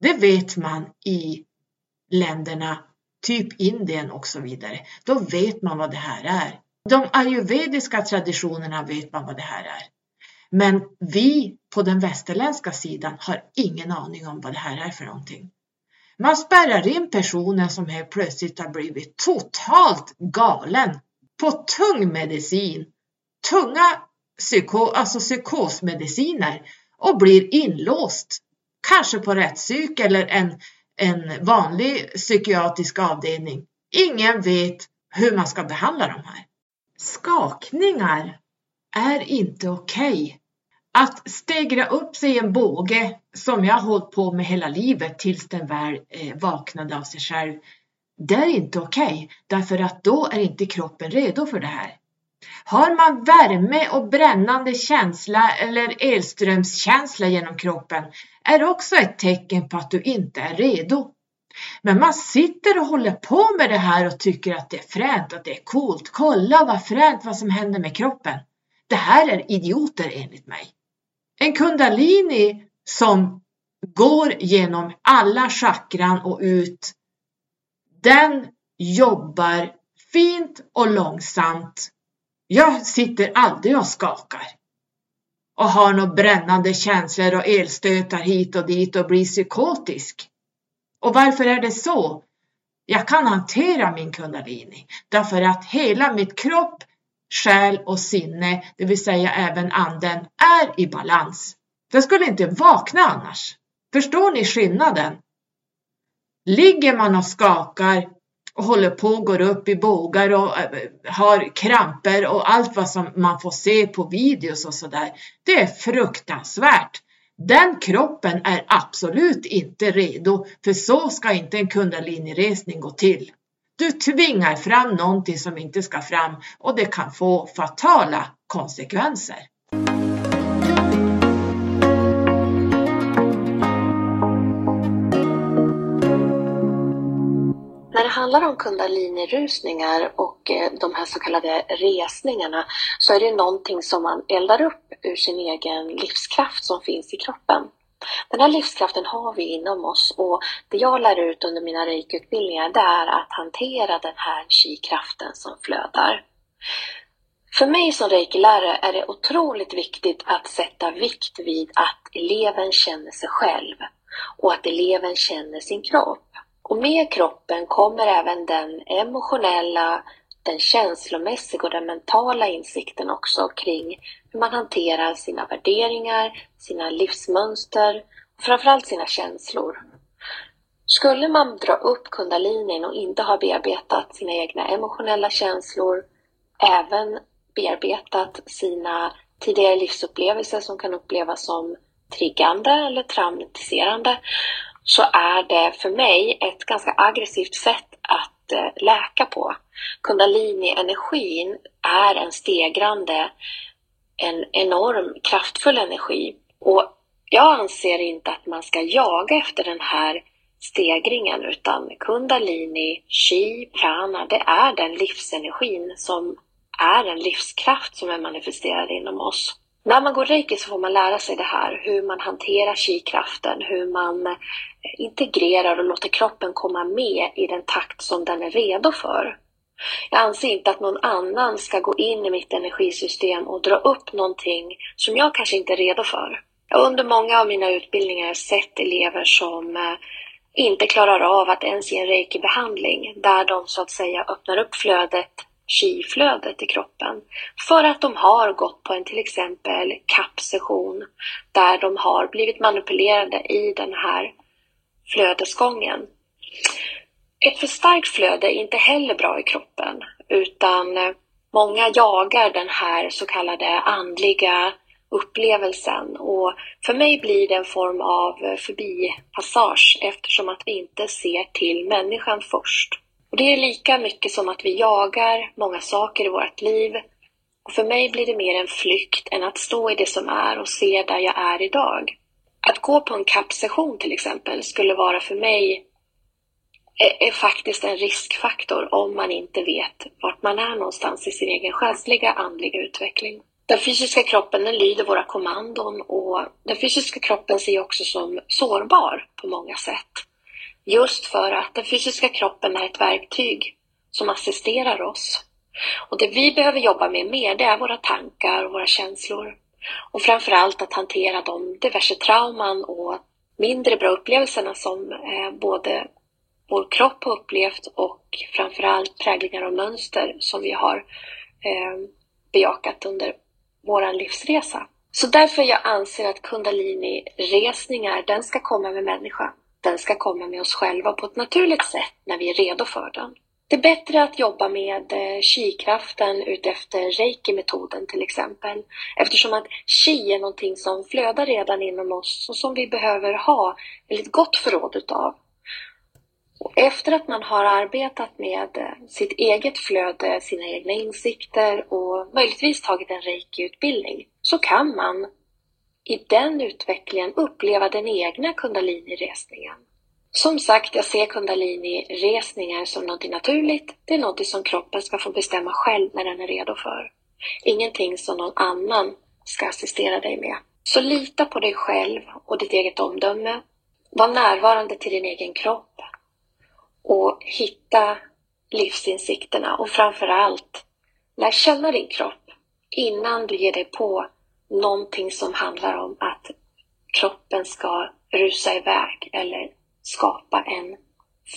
Det vet man i länderna, typ Indien och så vidare. Då vet man vad det här är. De ayurvediska traditionerna vet man vad det här är. Men vi på den västerländska sidan har ingen aning om vad det här är för någonting. Man spärrar in personer som helt plötsligt har blivit totalt galen på tung medicin, tunga psyko, alltså psykosmediciner och blir inlåst. Kanske på rättspsyk eller en, en vanlig psykiatrisk avdelning. Ingen vet hur man ska behandla de här. Skakningar är inte okej. Okay. Att stegra upp sig i en båge som jag har hållit på med hela livet tills den väl eh, vaknade av sig själv. Det är inte okej, okay, därför att då är inte kroppen redo för det här. Har man värme och brännande känsla eller elströmskänsla genom kroppen är också ett tecken på att du inte är redo. Men man sitter och håller på med det här och tycker att det är fränt, att det är coolt. Kolla vad fränt vad som händer med kroppen. Det här är idioter enligt mig. En kundalini som går genom alla chakran och ut, den jobbar fint och långsamt. Jag sitter aldrig och skakar och har några brännande känslor och elstötar hit och dit och blir psykotisk. Och varför är det så? Jag kan hantera min kundalini därför att hela mitt kropp själ och sinne, det vill säga även anden, är i balans. Den skulle inte vakna annars. Förstår ni skillnaden? Ligger man och skakar och håller på och går upp i bågar och eh, har kramper och allt vad som man får se på videos och sådär. Det är fruktansvärt. Den kroppen är absolut inte redo, för så ska inte en kundaliniresning gå till. Du tvingar fram någonting som inte ska fram och det kan få fatala konsekvenser. Handlar om kundalini-rusningar och eh, de här så kallade resningarna så är det någonting som man eldar upp ur sin egen livskraft som finns i kroppen. Den här livskraften har vi inom oss och det jag lär ut under mina reikutbildningar det är att hantera den här chi-kraften som flödar. För mig som reikilärare är det otroligt viktigt att sätta vikt vid att eleven känner sig själv och att eleven känner sin kropp. Och med kroppen kommer även den emotionella, den känslomässiga och den mentala insikten också kring hur man hanterar sina värderingar, sina livsmönster och framförallt sina känslor. Skulle man dra upp kundalinin och inte ha bearbetat sina egna emotionella känslor, även bearbetat sina tidigare livsupplevelser som kan upplevas som triggande eller traumatiserande, så är det för mig ett ganska aggressivt sätt att eh, läka på. Kundalini-energin är en stegrande, en enorm kraftfull energi och jag anser inte att man ska jaga efter den här stegringen utan kundalini, chi, prana, det är den livsenergin som är en livskraft som är manifesterad inom oss. När man går reiki så får man lära sig det här, hur man hanterar kikraften, hur man eh, integrerar och låter kroppen komma med i den takt som den är redo för. Jag anser inte att någon annan ska gå in i mitt energisystem och dra upp någonting som jag kanske inte är redo för. Under många av mina utbildningar har jag sett elever som eh, inte klarar av att ens ge en reiki-behandling där de så att säga öppnar upp flödet, chi-flödet i kroppen för att de har gått på en till exempel kappsession där de har blivit manipulerade i den här flödesgången. Ett för starkt flöde är inte heller bra i kroppen utan många jagar den här så kallade andliga upplevelsen och för mig blir det en form av förbipassage eftersom att vi inte ser till människan först. Och det är lika mycket som att vi jagar många saker i vårt liv och för mig blir det mer en flykt än att stå i det som är och se där jag är idag. Att gå på en kappsession till exempel skulle vara för mig är, är faktiskt en riskfaktor om man inte vet vart man är någonstans i sin egen själsliga andliga utveckling. Den fysiska kroppen den lyder våra kommandon och den fysiska kroppen ser också som sårbar på många sätt. Just för att den fysiska kroppen är ett verktyg som assisterar oss. Och det vi behöver jobba med mer, det är våra tankar och våra känslor. Och framförallt att hantera de diverse trauman och mindre bra upplevelserna som eh, både vår kropp har upplevt och framförallt präglingar och mönster som vi har eh, bejakat under vår livsresa. Så därför jag anser att kundalini-resningar, den ska komma med människan. Den ska komma med oss själva på ett naturligt sätt när vi är redo för den. Det är bättre att jobba med eh, chi-kraften utefter reiki-metoden till exempel. Eftersom att chi är någonting som flödar redan inom oss och som vi behöver ha väldigt gott förråd utav. Och efter att man har arbetat med eh, sitt eget flöde, sina egna insikter och möjligtvis tagit en reiki-utbildning så kan man i den utvecklingen uppleva den egna kundalini-resningen. Som sagt, jag ser kundalini-resningar som något naturligt. Det är något som kroppen ska få bestämma själv när den är redo för. Ingenting som någon annan ska assistera dig med. Så lita på dig själv och ditt eget omdöme. Var närvarande till din egen kropp och hitta livsinsikterna och framför allt lär känna din kropp innan du ger dig på någonting som handlar om att kroppen ska rusa iväg eller skapa en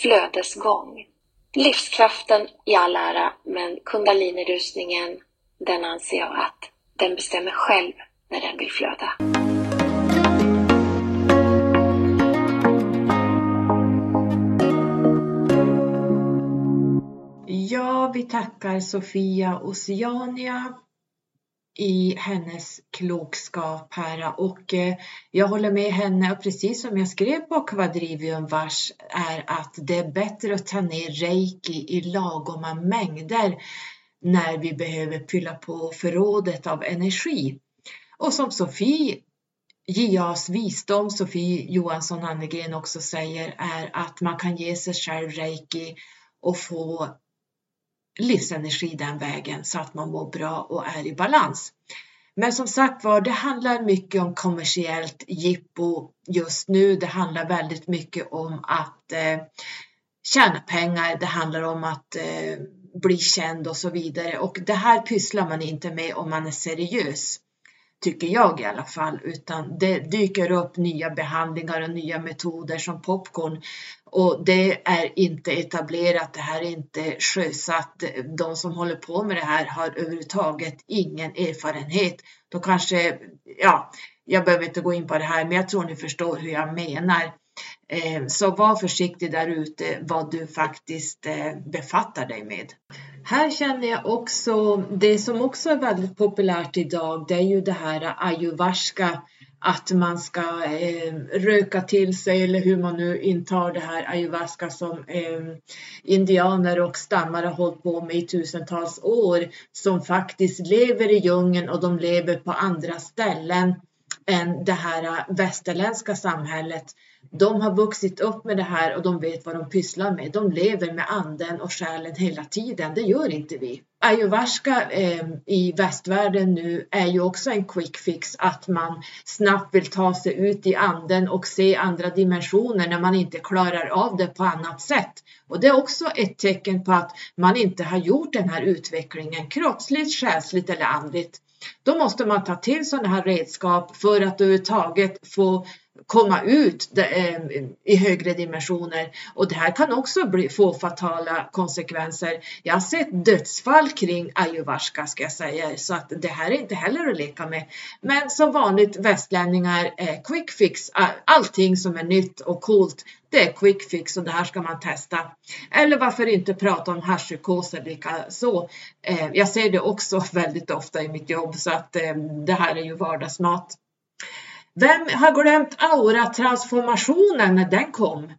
flödesgång. Livskraften i all ära, men kundalini-rusningen, den anser jag att den bestämmer själv när den vill flöda. Ja, vi tackar Sofia Oceania i hennes klokskap här och eh, jag håller med henne och precis som jag skrev på Quadrivium vars är att det är bättre att ta ner reiki i lagoma mängder när vi behöver fylla på förrådet av energi. Och som Sofie JAs visdom, Sofie Johansson Annegren också säger, är att man kan ge sig själv reiki och få livsenergi den vägen så att man mår bra och är i balans. Men som sagt var, det handlar mycket om kommersiellt jippo just nu. Det handlar väldigt mycket om att eh, tjäna pengar. Det handlar om att eh, bli känd och så vidare och det här pysslar man inte med om man är seriös tycker jag i alla fall, utan det dyker upp nya behandlingar och nya metoder som popcorn och det är inte etablerat, det här är inte sjösatt. De som håller på med det här har överhuvudtaget ingen erfarenhet. Då kanske, ja, jag behöver inte gå in på det här, men jag tror ni förstår hur jag menar. Eh, så var försiktig där ute vad du faktiskt eh, befattar dig med. Här känner jag också, det som också är väldigt populärt idag, det är ju det här ayahuasca, att man ska eh, röka till sig eller hur man nu intar det här ayahuasca som eh, indianer och stammar har hållit på med i tusentals år, som faktiskt lever i djungeln och de lever på andra ställen än det här västerländska samhället. De har vuxit upp med det här och de vet vad de pysslar med. De lever med anden och själen hela tiden. Det gör inte vi. ayahuasca eh, i västvärlden nu är ju också en quick fix att man snabbt vill ta sig ut i anden och se andra dimensioner när man inte klarar av det på annat sätt. Och det är också ett tecken på att man inte har gjort den här utvecklingen kroppsligt, själsligt eller andligt. Då måste man ta till sådana här redskap för att överhuvudtaget få komma ut eh, i högre dimensioner och det här kan också bli, få fatala konsekvenser. Jag har sett dödsfall kring ayahuasca ska jag säga så att det här är inte heller att leka med. Men som vanligt västlänningar, eh, quick fix, eh, allting som är nytt och coolt det är quick fix och det här ska man testa. Eller varför inte prata om haschpsykoser likaså. Eh, jag ser det också [LAUGHS] väldigt ofta i mitt jobb så att eh, det här är ju vardagsmat. Vem har glömt auratransformationen när den kom?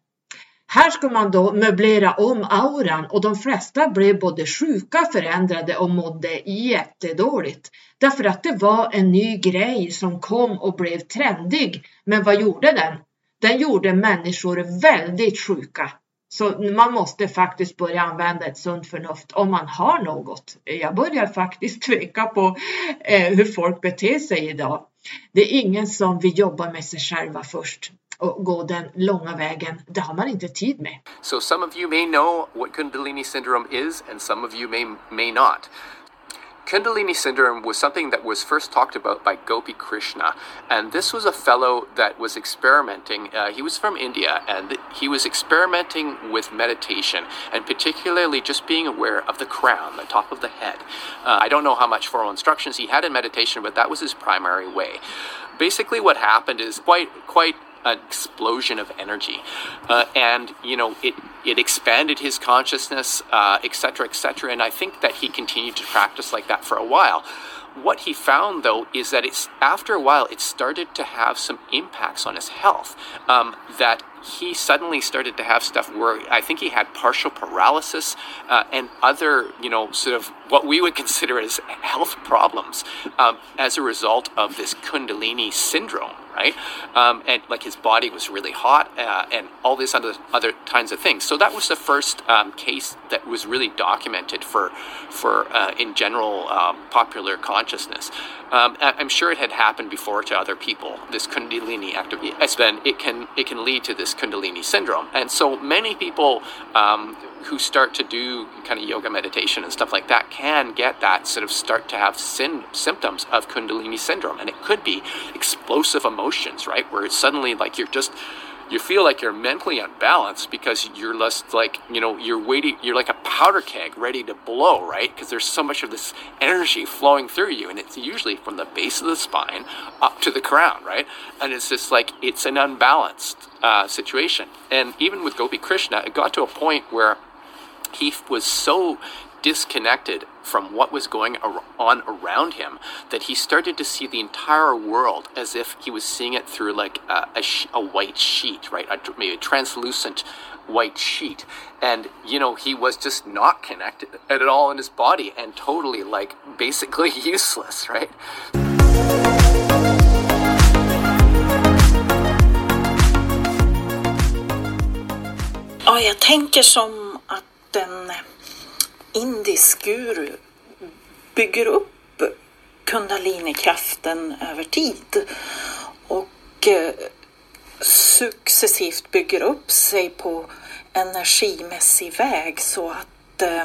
Här ska man då möblera om auran och de flesta blev både sjuka, förändrade och mådde jättedåligt. Därför att det var en ny grej som kom och blev trendig. Men vad gjorde den? Den gjorde människor väldigt sjuka. Så man måste faktiskt börja använda ett sunt förnuft om man har något. Jag börjar faktiskt [LAUGHS] tveka på eh, hur folk beter sig idag. Det är ingen som vill jobba med sig själva först och gå den långa vägen. Det har man inte tid med. So some of you may know what Kundalini syndrome is and some of you may, may not. Kundalini syndrome was something that was first talked about by Gopi Krishna, and this was a fellow that was experimenting. Uh, he was from India, and he was experimenting with meditation, and particularly just being aware of the crown, the top of the head. Uh, I don't know how much formal instructions he had in meditation, but that was his primary way. Basically, what happened is quite quite explosion of energy, uh, and you know it it expanded his consciousness, etc., uh, etc. Et and I think that he continued to practice like that for a while. What he found, though, is that it's after a while it started to have some impacts on his health. Um, that he suddenly started to have stuff where I think he had partial paralysis uh, and other, you know, sort of what we would [LAUGHS] consider as health problems um, as a result of this Kundalini syndrome right? Um, and like his body was really hot uh, and all these other other kinds of things. So that was the first um, case that was really documented for for uh, in general um, popular consciousness. Um, I'm sure it had happened before to other people. This Kundalini activity, it can it can lead to this Kundalini syndrome, and so many people um, who start to do kind of yoga meditation and stuff like that can get that sort of start to have sin, symptoms of Kundalini syndrome. And it could be explosive emotions, right? Where it's suddenly like you're just, you feel like you're mentally unbalanced because you're less like, you know, you're waiting, you're like a powder keg ready to blow, right? Because there's so much of this energy flowing through you. And it's usually from the base of the spine up to the crown, right? And it's just like, it's an unbalanced uh, situation. And even with Gopi Krishna, it got to a point where he was so disconnected from what was going on around him that he started to see the entire world as if he was seeing it through like a, a, a white sheet, right? A, maybe a translucent white sheet. And, you know, he was just not connected at all in his body and totally like basically [LAUGHS] useless, right? Oh, Ja, jag tänker som en indisk guru bygger upp kundalinikraften över tid och eh, successivt bygger upp sig på energimässig väg så att eh,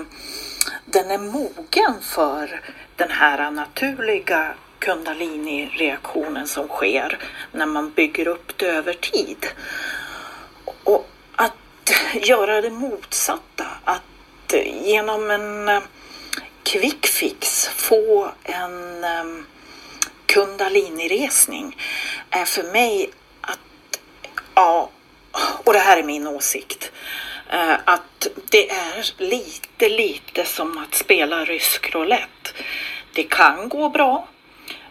den är mogen för den här naturliga kundalini-reaktionen som sker när man bygger upp det över tid. Och göra det motsatta. Att eh, genom en eh, quick fix få en eh, kundaliniresning är för mig att, ja, och det här är min åsikt, att det är lite, lite som att spela rysk roulette. Det kan gå bra,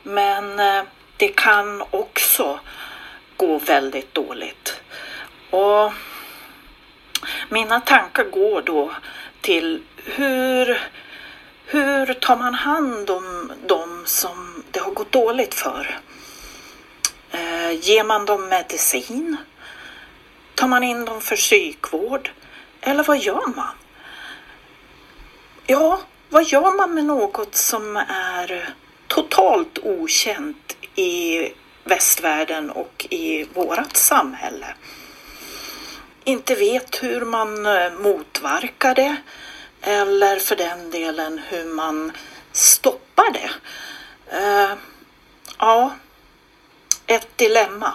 men det kan också gå väldigt dåligt. Och mina tankar går då till hur, hur tar man hand om de som det har gått dåligt för? Eh, ger man dem medicin? Tar man in dem för psykvård? Eller vad gör man? Ja, vad gör man med något som är totalt okänt i västvärlden och i vårt samhälle? Inte vet hur man eh, motverkar det eller för den delen hur man stoppar det. Eh, ja, ett dilemma.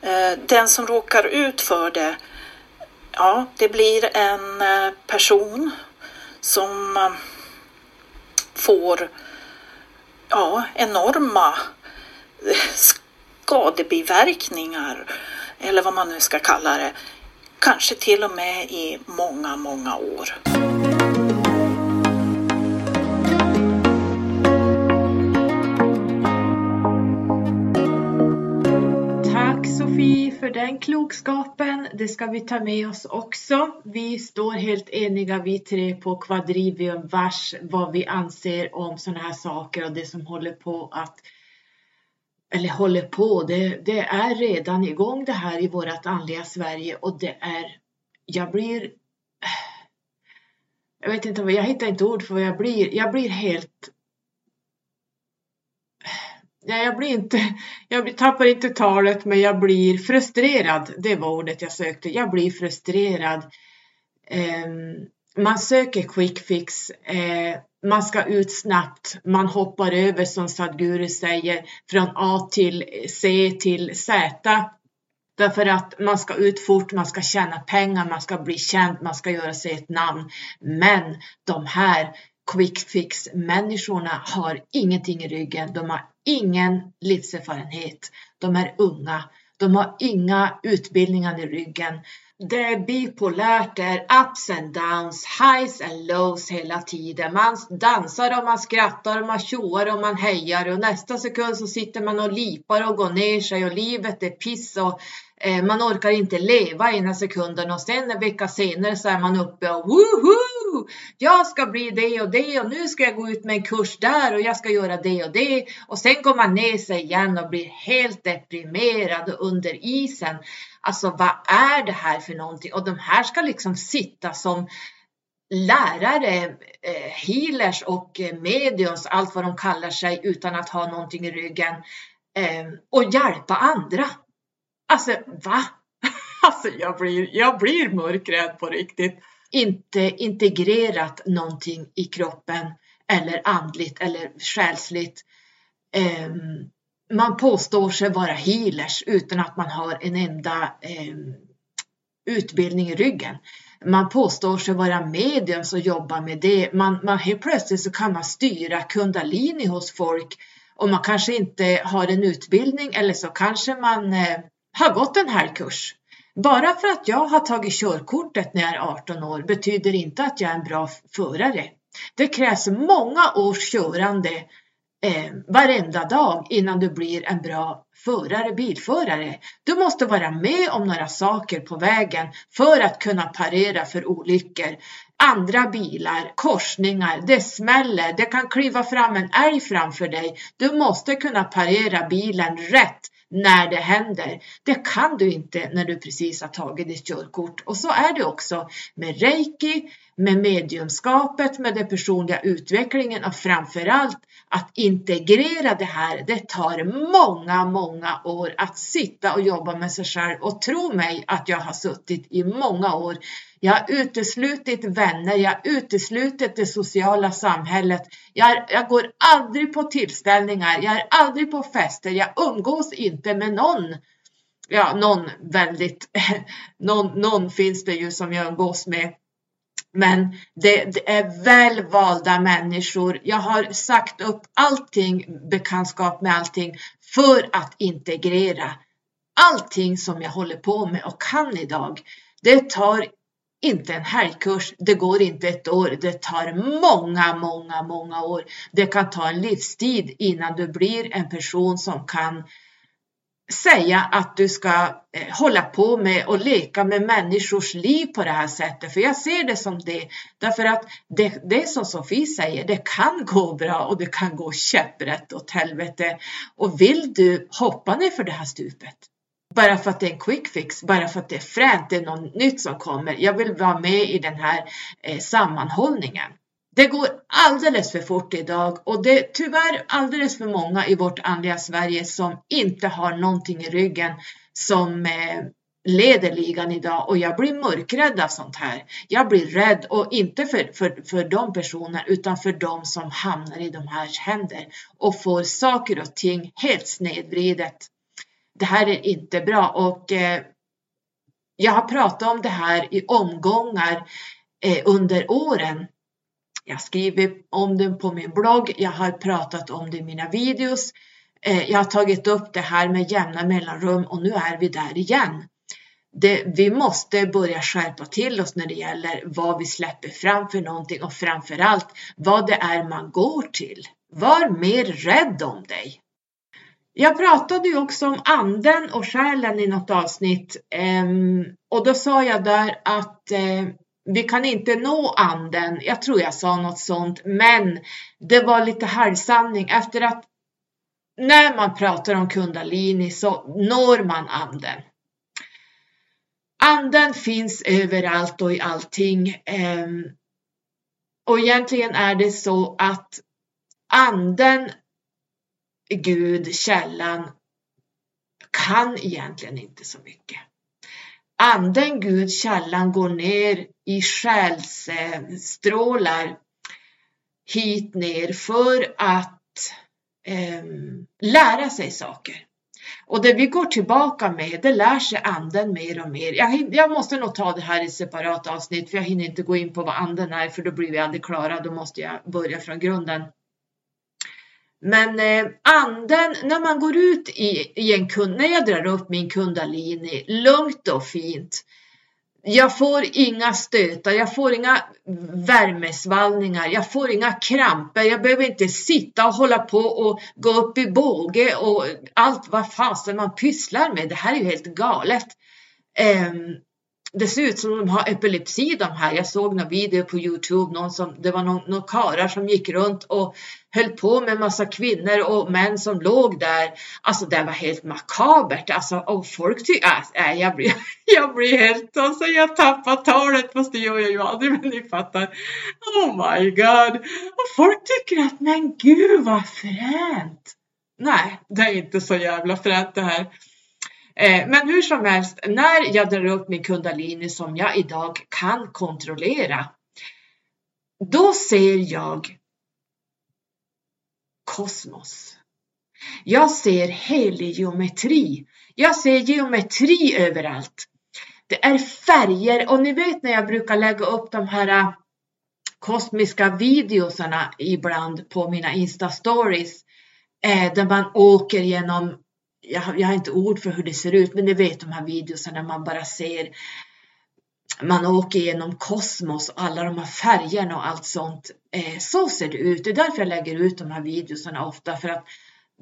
Eh, den som råkar ut för det, ja, det blir en person som får ja, enorma skadebiverkningar eller vad man nu ska kalla det. Kanske till och med i många, många år. Tack Sofie för den klokskapen. Det ska vi ta med oss också. Vi står helt eniga vi tre på Quadrivium vars vad vi anser om sådana här saker och det som håller på att eller håller på, det, det är redan igång det här i vårt andliga Sverige och det är, jag blir, jag vet inte jag hittar inte ord för vad jag blir, jag blir helt Nej, jag blir inte, jag tappar inte talet, men jag blir frustrerad. Det var ordet jag sökte. Jag blir frustrerad. Um, man söker quick fix. eh, man ska ut snabbt. Man hoppar över, som Sadhguru säger, från A till C till Z. Därför att man ska ut fort, man ska tjäna pengar, man ska bli känd, man ska göra sig ett namn. Men de här quick fix människorna har ingenting i ryggen. De har ingen livserfarenhet. De är unga. De har inga utbildningar i ryggen. Det är bipolärt, det är ups and downs, highs and lows hela tiden. Man dansar och man skrattar och man tjoar och man hejar och nästa sekund så sitter man och lipar och går ner sig och livet är piss och eh, man orkar inte leva ena sekunden och sen en vecka senare så är man uppe och woho! Jag ska bli det och det och nu ska jag gå ut med en kurs där och jag ska göra det och det och sen går man ner sig igen och blir helt deprimerad och under isen. Alltså vad är det här för någonting? Och de här ska liksom sitta som lärare, eh, healers och eh, mediums, allt vad de kallar sig utan att ha någonting i ryggen eh, och hjälpa andra. Alltså va? [LAUGHS] Alltså jag blir, jag blir mörkrädd på riktigt. Inte integrerat någonting i kroppen eller andligt eller själsligt. Ehm, man påstår sig vara healers utan att man har en enda ehm, utbildning i ryggen. Man påstår sig vara mediums och jobbar med det. Man, man, helt plötsligt så kan man styra kundalini hos folk och man kanske inte har en utbildning eller så kanske man eh, har gått en här kurs. Bara för att jag har tagit körkortet när jag är 18 år betyder inte att jag är en bra förare. Det krävs många års körande eh, varenda dag innan du blir en bra förare, bilförare. Du måste vara med om några saker på vägen för att kunna parera för olyckor. Andra bilar, korsningar, det smäller, det kan kliva fram en älg framför dig. Du måste kunna parera bilen rätt när det händer. Det kan du inte när du precis har tagit ditt körkort. Och så är det också med reiki, med mediumskapet, med den personliga utvecklingen och framförallt att integrera det här. Det tar många, många år att sitta och jobba med sig själv och tro mig att jag har suttit i många år. Jag har uteslutit vänner, jag har uteslutit det sociala samhället. Jag, jag går aldrig på tillställningar, jag är aldrig på fester, jag umgås inte med någon ja, någon väldigt, [LAUGHS] någon, någon finns det ju som jag umgås med men det, det, är välvalda människor. Jag har sagt upp allting, bekantskap med allting för att integrera allting som jag håller på med och kan idag. Det tar inte en helgkurs, det går inte ett år, det tar många, många, många år. Det kan ta en livstid innan du blir en person som kan säga att du ska eh, hålla på med och leka med människors liv på det här sättet. För jag ser det som det. Därför att det, det som Sofie säger, det kan gå bra och det kan gå käpprätt åt helvete. Och vill du hoppa ner för det här stupet? Bara för att det är en quick fix, bara för att det är fränt, det är något nytt som kommer. Jag vill vara med i den här eh, sammanhållningen. Det går alldeles för fort idag och det är tyvärr alldeles för många i vårt andliga Sverige som inte har någonting i ryggen som eh, leder ligan idag och jag blir mörkrädd av sånt här. Jag blir rädd och inte för, för, för de personer utan för de som hamnar i de här händer och får saker och ting helt snedvridet. Det här är inte bra och eh, jag har pratat om det här i omgångar eh, under åren. Jag skriver om det på min blogg, jag har pratat om det i mina videos. Eh, jag har tagit upp det här med jämna mellanrum och nu är vi där igen det, vi måste börja skärpa till oss när det gäller vad vi släpper fram för någonting och framförallt vad det är man går till. Var mer rädd om dig. Jag pratade ju också om anden och själen i något avsnitt ehm, och då sa jag där att eh, vi kan inte nå anden. Jag tror jag sa något sånt, men det var lite halvsanning efter att när man pratar om kundalini så når man anden. Anden finns överallt och i allting. Ehm, och egentligen är det så att anden, Gud, källan, kan egentligen inte så mycket. Anden, Gud, källan går ner i själsstrålar hit ner för att eh, lära sig saker. Och det vi går tillbaka med, det lär sig anden mer och mer. Jag, jag, måste nog ta det här i separat avsnitt, för jag hinner inte gå in på vad anden är, för då blir vi aldrig klara. Då måste jag börja från grunden. Men eh, anden, när man går ut i, i en kund, när jag drar upp min kundalini, lugnt och fint, jag får inga stötar, jag får inga värmesvallningar, jag får inga kramper, jag behöver inte sitta och hålla på och gå upp i båge och allt vad fasen man pysslar med. Det här är ju helt galet. Eh, det ser ut som de har epilepsi de här. Jag såg någon video på Youtube, någon som, det var någon, någon karar som gick runt och höll på med massa kvinnor och män som låg där. Alltså det var helt makabert. Alltså, och folk tyckte... Äh, äh, jag, blir, [LAUGHS] jag blir helt, alltså jag tappar talet fast det gör jag ju aldrig men ni fattar. Oh my god. Och folk tycker att men gud vad fränt. Nej, det är inte så jävla fränt det här. Eh, men hur som helst, när jag drar upp min kundalini som jag idag kan kontrollera, då ser jag kosmos. Jag ser helig geometri. Jag ser geometri överallt. Det är färger och ni vet när jag brukar lägga upp de här äh, kosmiska videosarna ibland på mina Insta stories eh, där man åker genom jag, jag har inte ord för hur det ser ut, men ni vet de här videorna man bara ser man åker genom kosmos och alla de här färgerna och allt sånt. Eh, så ser det ut. Det är därför jag lägger ut de här videorna ofta för att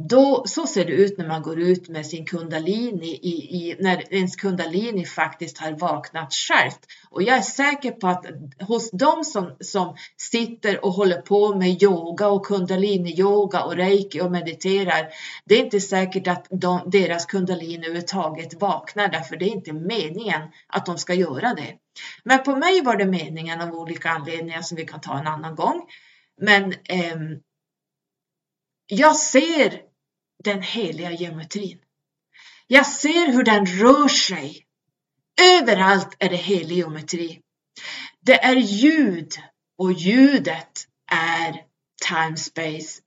då, så ser det ut när man går ut med sin kundalini, i, i, när ens kundalini faktiskt har vaknat självt. Och jag är säker på att hos de som, som sitter och håller på med yoga och kundalini-yoga och reiki och mediterar, det är inte säkert att de, deras kundalini överhuvudtaget vaknar därför det är inte meningen att de ska göra det. Men på mig var det meningen av olika anledningar som vi kan ta en annan gång. Men eh, jag ser den heliga geometrin. Jag ser hur den rör sig. Överallt är det helig geometri. Det är ljud och ljudet är time space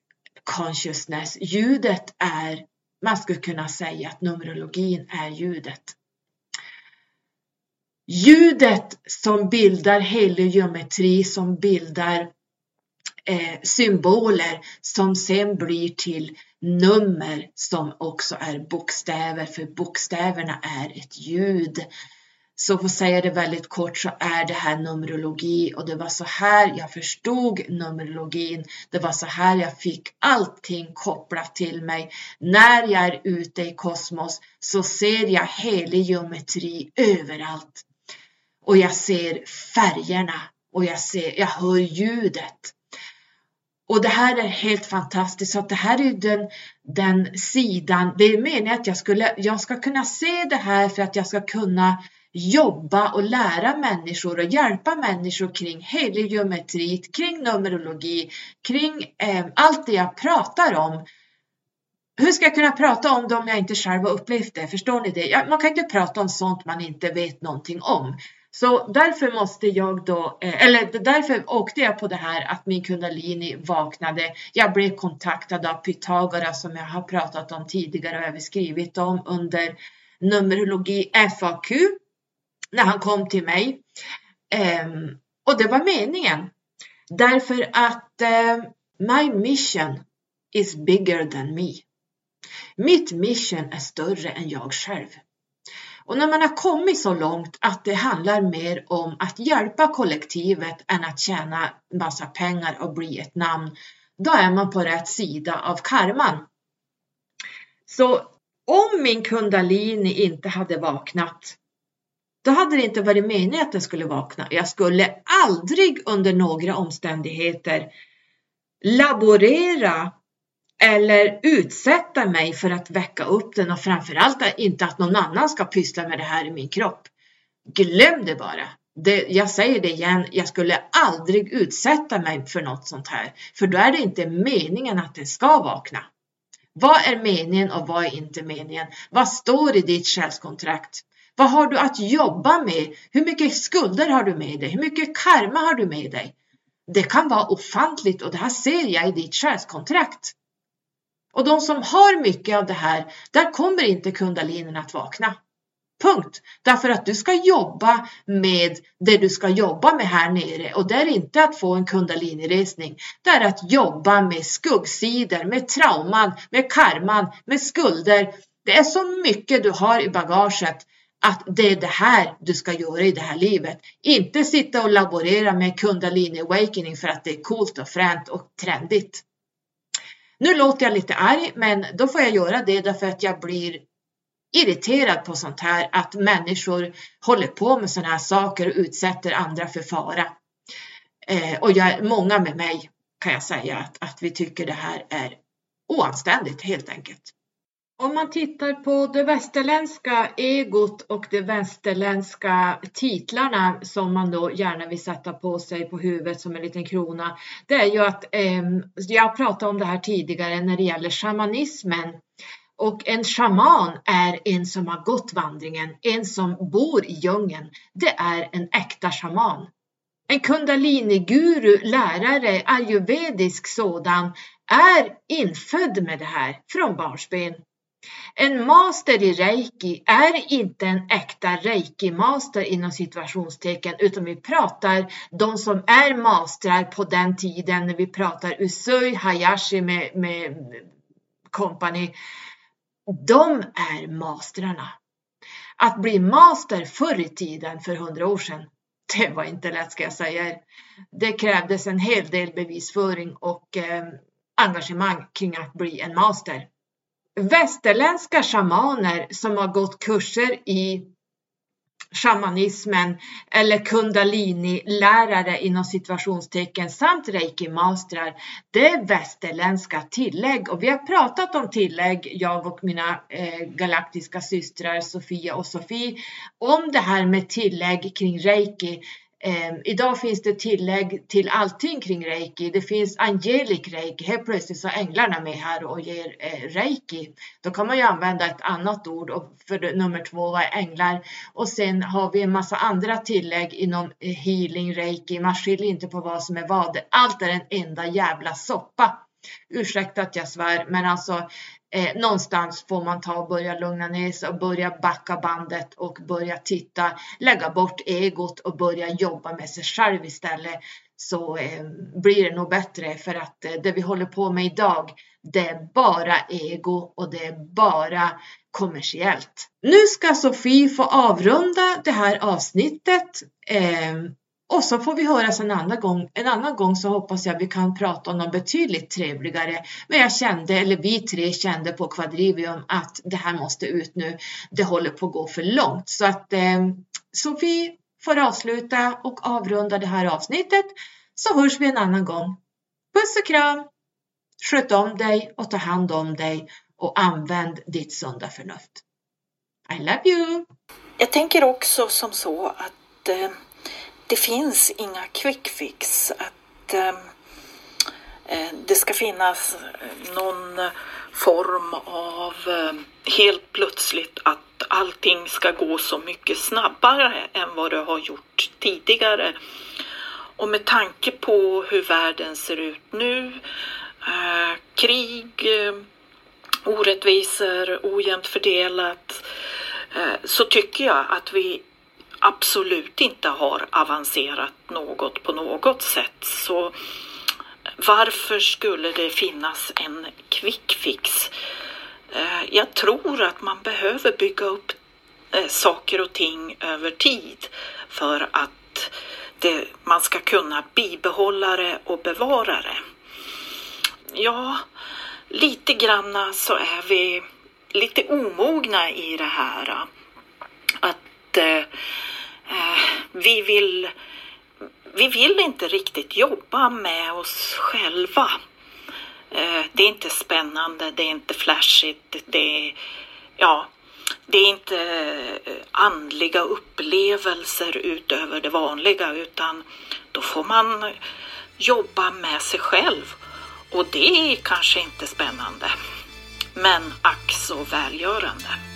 consciousness. Ljudet är, man skulle kunna säga att numerologin är ljudet. Ljudet som bildar helig geometri, som bildar eh, symboler som sen blir till nummer som också är bokstäver, för bokstäverna är ett ljud. Så för att säga det väldigt kort så är det här numerologi och det var så här jag förstod numerologin. Det var så här jag fick allting kopplat till mig. När jag är ute i kosmos så ser jag helig geometri överallt. Och jag ser färgerna och jag, ser, jag hör ljudet. Och det här är helt fantastiskt. Så att det här är den, den sidan. Det är meningen att jag, skulle, jag ska kunna se det här för att jag ska kunna jobba och lära människor och hjälpa människor kring heliometri, kring numerologi, kring eh, allt det jag pratar om. Hur ska jag kunna prata om det om jag inte själv har upplevt det? Förstår ni det? Man kan inte prata om sånt man inte vet någonting om. Så därför måste jag då, eh, eller därför åkte jag på det här att min kundalini vaknade. Jag blev kontaktad av Pythagoras som jag har pratat om tidigare och även skrivit om under Numerologi FAQ när han kom till mig. Ehm, och det var meningen. Därför att eh, my mission is bigger than me. Mitt mission är större än jag själv. Och när man har kommit så långt att det handlar mer om att hjälpa kollektivet än att tjäna massa pengar och bli ett namn, då är man på rätt sida av karman. Så om min kundalini inte hade vaknat, då hade det inte varit meningen att den skulle vakna. Jag skulle aldrig under några omständigheter laborera eller utsätta mig för att väcka upp den och framförallt inte att någon annan ska pyssla med det här i min kropp. Glöm det bara. Det, jag säger det igen, jag skulle aldrig utsätta mig för något sånt här, för då är det inte meningen att det ska vakna. Vad är meningen och vad är inte meningen? Vad står i ditt själskontrakt? Vad har du att jobba med? Hur mycket skulder har du med dig? Hur mycket karma har du med dig? Det kan vara ofantligt och det här ser jag i ditt själskontrakt. Och de som har mycket av det här, där kommer inte kundalinen att vakna. Punkt. Därför att du ska jobba med det du ska jobba med här nere och det är inte att få en kundaliniresning. Det är att jobba med skuggsidor, med trauman, med karman, med skulder. Det är så mycket du har i bagaget att det är det här du ska göra i det här livet. Inte sitta och laborera med kundalini awakening för att det är coolt och fränt och trendigt. Nu låter jag lite arg, men då får jag göra det därför att jag blir irriterad på sånt här, att människor håller på med sådana här saker och utsätter andra för fara. Eh, och jag, många med mig kan jag säga att, att vi tycker det här är oanständigt helt enkelt. Om man tittar på det västerländska egot och de västerländska titlarna som man då gärna vill sätta på sig på huvudet som en liten krona. Det är ju att, eh, jag pratade om det här tidigare när det gäller shamanismen. Och en shaman är en som har gått vandringen, en som bor i djungeln. Det är en äkta shaman. En kundalini-guru, lärare, ayurvedisk sådan, är infödd med det här från barnsben. En master i reiki är inte en äkta reiki-master inom situationstecken utan vi pratar de som är mastrar på den tiden när vi pratar Usui Hayashi med, med company. De är mastrarna. Att bli master förr i tiden, för hundra år sedan, det var inte lätt ska jag säga. Det krävdes en hel del bevisföring och eh, engagemang kring att bli en master västerländska shamaner som har gått kurser i shamanismen eller kundalini-lärare inom situationstecken samt reiki-mastrar. Det är västerländska tillägg och vi har pratat om tillägg, jag och mina eh, galaktiska systrar Sofia och Sofie, om det här med tillägg kring reiki. Eh, idag finns det tillägg till allting kring reiki. Det finns angelic reiki. Helt plötsligt så är änglarna med här och ger eh, reiki. Då kan man ju använda ett annat ord och för nummer två var änglar. Och sen har vi en massa andra tillägg inom eh, healing reiki. Man skiljer inte på vad som är vad. Allt är en enda jävla soppa. Ursäkta att jag svär, men alltså eh, någonstans får man ta och börja lugna ner sig och börja backa bandet och börja titta, lägga bort egot och börja jobba med sig själv istället så eh, blir det nog bättre för att eh, det vi håller på med idag det är bara ego och det är bara kommersiellt. Nu ska Sofie få avrunda det här avsnittet. Eh, och så får vi höras en annan gång. En annan gång så hoppas jag vi kan prata om något betydligt trevligare. Men jag kände, eller vi tre kände på Quadrivium att det här måste ut nu. Det håller på att gå för långt. Så att eh, Sofie får avsluta och avrunda det här avsnittet. Så hörs vi en annan gång. Puss och kram! Sköt om dig och ta hand om dig och använd ditt sunda förnuft. I love you! Jag tänker också som så att eh, det finns inga quick fix. Att ehm, eh, det ska finnas någon form av eh, helt plötsligt att allting ska gå så mycket snabbare än vad det har gjort tidigare. Och med tanke på hur världen ser ut nu, eh, krig, eh, orättvisor, ojämnt fördelat, eh, så tycker jag att vi absolut inte har avancerat något på något sätt. Så varför skulle det finnas en quick fix? Eh, jag tror att man behöver bygga upp eh, saker och ting över tid för att det, man ska kunna bibehålla det och bevara det. Ja, lite granna så är vi lite omogna i det här. Eh, att eh, vi vill vi vill inte riktigt jobba med oss själva. Eh, det är inte spännande, det är inte flashigt, det är, ja, det är inte eh, andliga upplevelser utöver det vanliga utan då får man jobba med sig själv och det är kanske inte spännande men ack så välgörande.